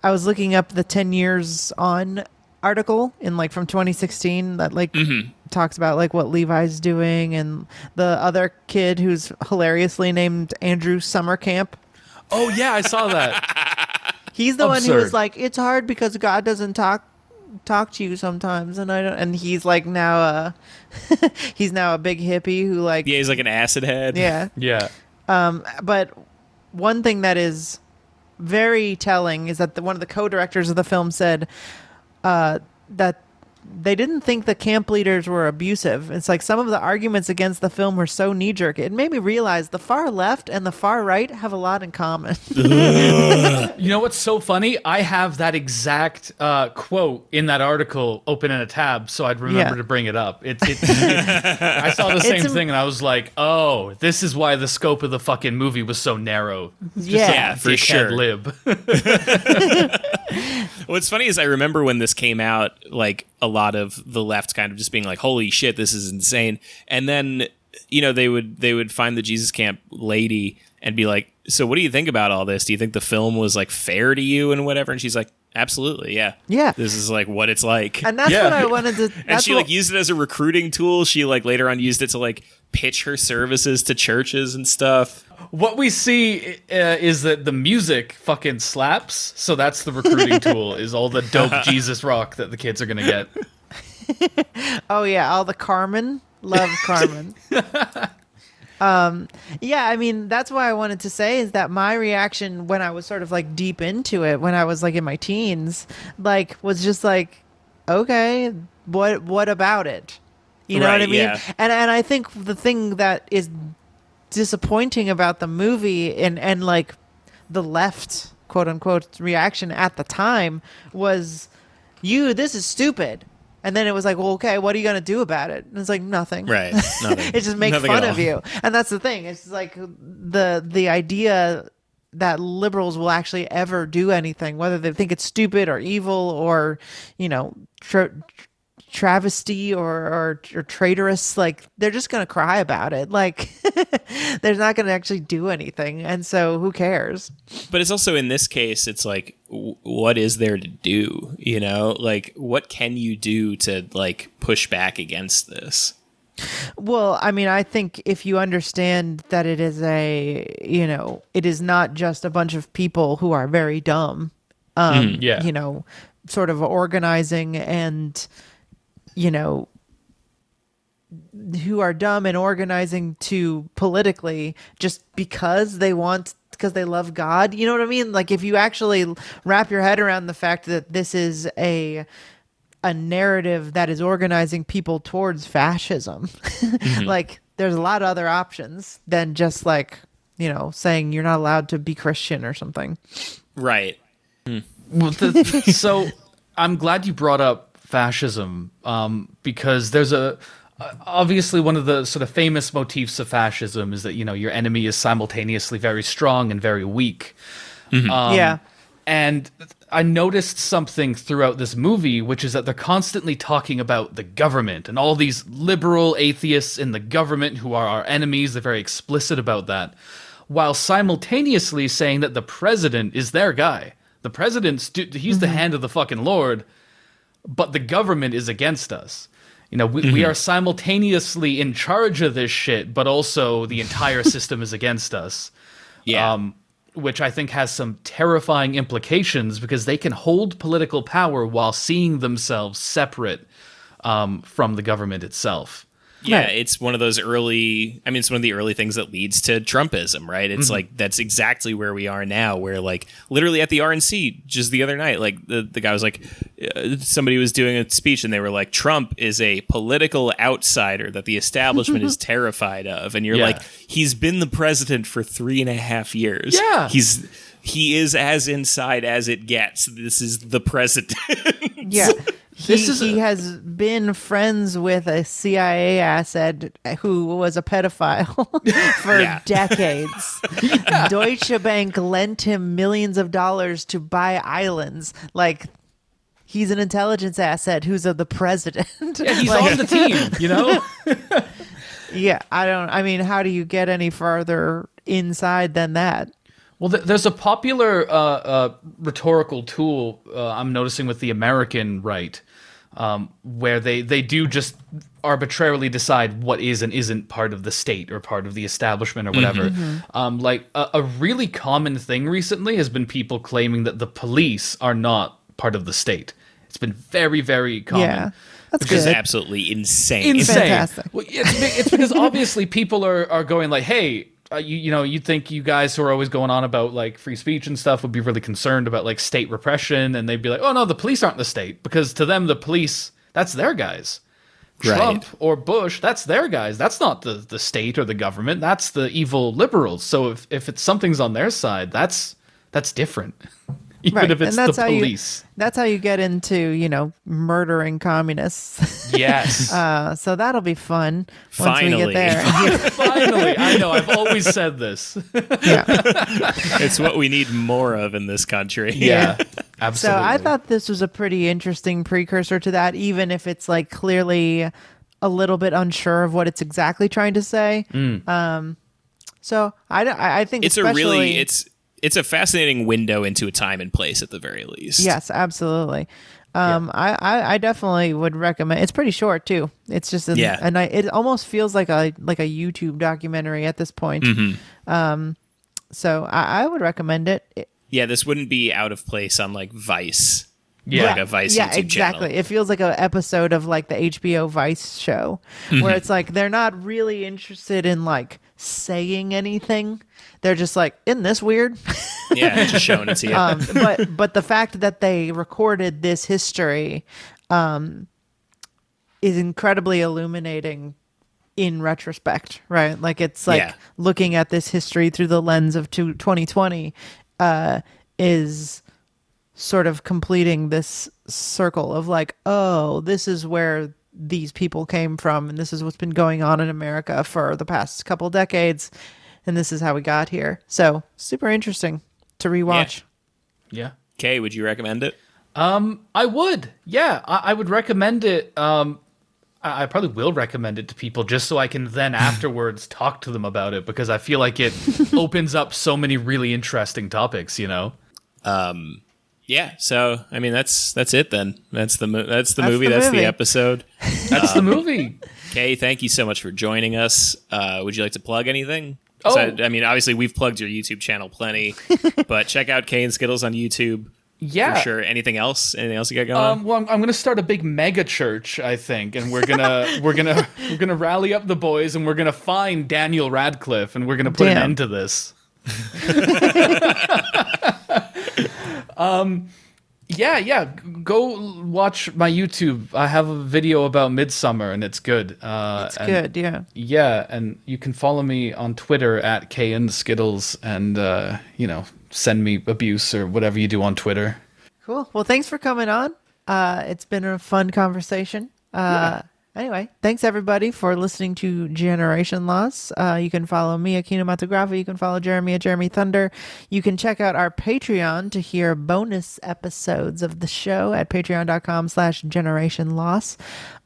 I was looking up the ten years on article in like from 2016 that like mm-hmm. talks about like what Levi's doing and the other kid who's hilariously named Andrew Summercamp. Oh yeah, I saw that. He's the one who was like, "It's hard because God doesn't talk talk to you sometimes," and I don't. And he's like now, uh, he's now a big hippie who like, Yeah, he's like an acid head. yeah. yeah. Um but one thing that is very telling is that the, one of the co-directors of the film said uh, that they didn't think the camp leaders were abusive. It's like some of the arguments against the film were so knee jerk. It made me realize the far left and the far right have a lot in common. You know what's so funny? I have that exact uh, quote in that article open in a tab, so I'd remember Yeah. to bring it up. It, it, it- I saw the same im- thing, and I was like, "Oh, this is why the scope of the fucking movie was so narrow." Just Yeah. some Yeah, for sure. Lib. What's funny is I remember when this came out, like a lot of the left kind of just being like, "Holy shit, this is insane," and then you know they would they would find the Jesus Camp lady and be like, "So what do you think about all this? Do you think the film was like fair to you and whatever?" And she's like, "Absolutely, yeah, Yeah. This is like what it's like." and that's Yeah. what I wanted to. and she what, like used it as a recruiting tool. She like later on used it to like pitch her services to churches and stuff. what we see uh, is that the music fucking slaps, so that's the recruiting tool. Is all the dope Jesus rock that the kids are gonna get. Oh yeah, all the Carmen. Love Carmen. Um yeah, I mean that's why I wanted to say is that my reaction when I was sort of like deep into it when I was like in my teens, like was just like, okay, what what about it? You know what I mean? yeah. And and I think the thing that is disappointing about the movie and and like the left quote unquote reaction at the time was you this is stupid and then it was like well okay what are you going to do about it and it's like nothing Right. Nothing. it just makes Nothing fun of you and that's the thing it's like the the idea that liberals will actually ever do anything whether they think it's stupid or evil or you know tra- travesty or, or or traitorous like they're just gonna cry about it like they're not gonna actually do anything and so who cares But it's also in this case, it's like, w- what is there to do? You know, like what can you do to like push back against this? Well, I mean, I think if you understand that it is a, you know, it is not just a bunch of people who are very dumb, um, yeah. you know, sort of organizing and, you know, who are dumb and organizing to politically just because they want because they love God. You know what I mean? Like if you actually wrap your head around the fact that this is a a narrative that is organizing people towards fascism. Mm-hmm. like there's a lot of other options than just like, you know, saying you're not allowed to be Christian or something. Right. Hmm. Well, the, so I'm glad you brought up fascism um, because there's a uh, obviously one of the sort of famous motifs of fascism is that you know your enemy is simultaneously very strong and very weak. Um, yeah. And I noticed something throughout this movie, which is that they're constantly talking about the government and all these liberal atheists in the government who are our enemies. They're very explicit about that, while simultaneously saying that the president is their guy. The president's he's the hand of the fucking lord, but the government is against us. You know, we, we are simultaneously in charge of this shit, but also the entire system is against us Yeah. um, which I think has some terrifying implications because they can hold political power while seeing themselves separate um, from the government itself. Yeah, Right. it's one of those early. I mean, it's one of the early things that leads to Trumpism, right? It's like that's exactly where we are now. Where like literally at the RNC just the other night, like the the guy was like, uh, somebody was doing a speech and they were like, Trump is a political outsider that the establishment is terrified of, and you're Yeah. like, he's been the president for three and a half years. Yeah. he's he is as inside as it gets. This is the president. Yeah. He, This is he a- has been friends with a CIA asset who was a pedophile for Yeah. decades. Deutsche Bank lent him millions of dollars to buy islands. Like he's an intelligence asset who's of the president. Yeah, he's Like, on the team, you know? yeah, I don't. I mean, how do you get any farther inside than that? Well, th- there's a popular uh, uh, rhetorical tool uh, I'm noticing with the American right, um, where they, they do just arbitrarily decide what is and isn't part of the state or part of the establishment or whatever. Um, like a, a really common thing recently has been people claiming that the police are not part of the state. It's been very, very common. Yeah, that's Which is good. absolutely insane. insane. Fantastic. Well, it's, it's because obviously people are, are going like, hey, uh, you, you know, you'd think you guys who are always going on about like free speech and stuff would be really concerned about like state repression, and they'd be like, oh no, the police aren't the state because to them the police that's their guys. Right. Trump or Bush, that's their guys. That's not the, the state or the government. That's the evil liberals. So if, if it's something's on their side, that's that's different. Even Right, if it's and that's the how You, that's how you get into you know murdering communists. Yes. Uh, so that'll be fun once we Finally. get there. Finally, I know. I've always said this. yeah. it's what we need more of in this country. Yeah, So absolutely. I thought this was a pretty interesting precursor to that, even if it's like clearly a little bit unsure of what it's exactly trying to say. Um, so I, don't- I I think It's a really especially- it's it's a fascinating window into a time and place at the very least. yes, absolutely. Um, I, I, I definitely would recommend. It's pretty short too. It's just a, Yeah. and I, it almost feels like a like a YouTube documentary at this point. Um, so I, I would recommend it. It- Yeah, this wouldn't be out of place on like Vice. Yeah. Like a Vice yeah, YouTube exactly. channel. It feels like an episode of like the HBO Vice show Mm-hmm. where it's like they're not really interested in like saying anything. They're just like, isn't this weird? Yeah, just showing it to you. um, but but the fact that they recorded this history um, is incredibly illuminating in retrospect, right? Like it's like Yeah. looking at this history through the lens of two- 2020 uh, is sort of completing this circle of like, oh, this is where these people came from, and this is what's been going on in America for the past couple decades, and this is how we got here. So super interesting to rewatch. yeah. Kay, would you recommend it? Um, I would. Yeah, I, I would recommend it. Um, I, I probably will recommend it to people just so I can then afterwards talk to them about it because I feel like it opens up so many really interesting topics. You know. Um. Yeah. So I mean, that's that's it then. That's the mo- that's the That's movie. the that's movie. the episode. That's the movie. Kay, thank you so much for joining us. Uh, would you like to plug anything? Oh. So, I mean, obviously we've plugged your YouTube channel plenty, but check out Kane Skittles on YouTube Yeah. for sure. Anything else? Anything else you got going? Um, well, I'm, I'm going to start a big mega church, I think, and we're gonna we're gonna we're gonna rally up the boys, and we're gonna find Daniel Radcliffe, and we're gonna put an end to this. um, yeah, yeah. Go watch my YouTube. I have a video about Midsommar, and it's good. Uh, It's and- good, yeah. Yeah, and you can follow me on Twitter at K and Skittles, and uh, you know, send me abuse or whatever you do on Twitter. Cool. Well, thanks for coming on. Uh, it's been a fun conversation. Uh, Anyway, thanks everybody for listening to Generation Loss. Uh, you can follow me at Kinematography. You can follow Jeremy at Jeremy Thunder. You can check out our Patreon to hear bonus episodes of the show at patreon.com slash generation loss.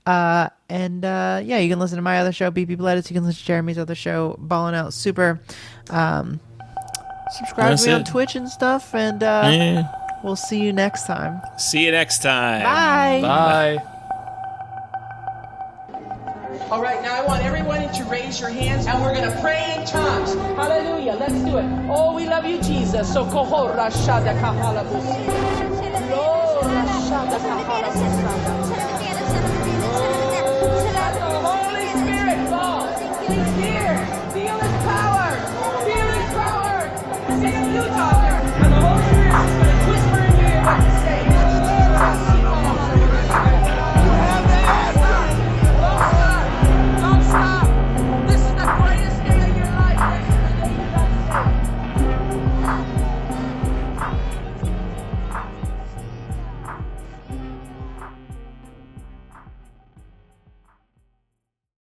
Uh, and uh, yeah, you can listen to my other show, BP Bledis. You can listen to Jeremy's other show, Ballin' Out Super. Um, subscribe That's to me on. Twitch and stuff. And uh, Eh. we'll see you next time. See you next time. Bye. Bye. All right, now I want everyone to raise your hands and we're going to pray in tongues. Hallelujah. Let's do it. Oh, we love you, Jesus. So, kohora shada kahala Holy Spirit fall. He's here. Feel His power. Feel His power. Sing a new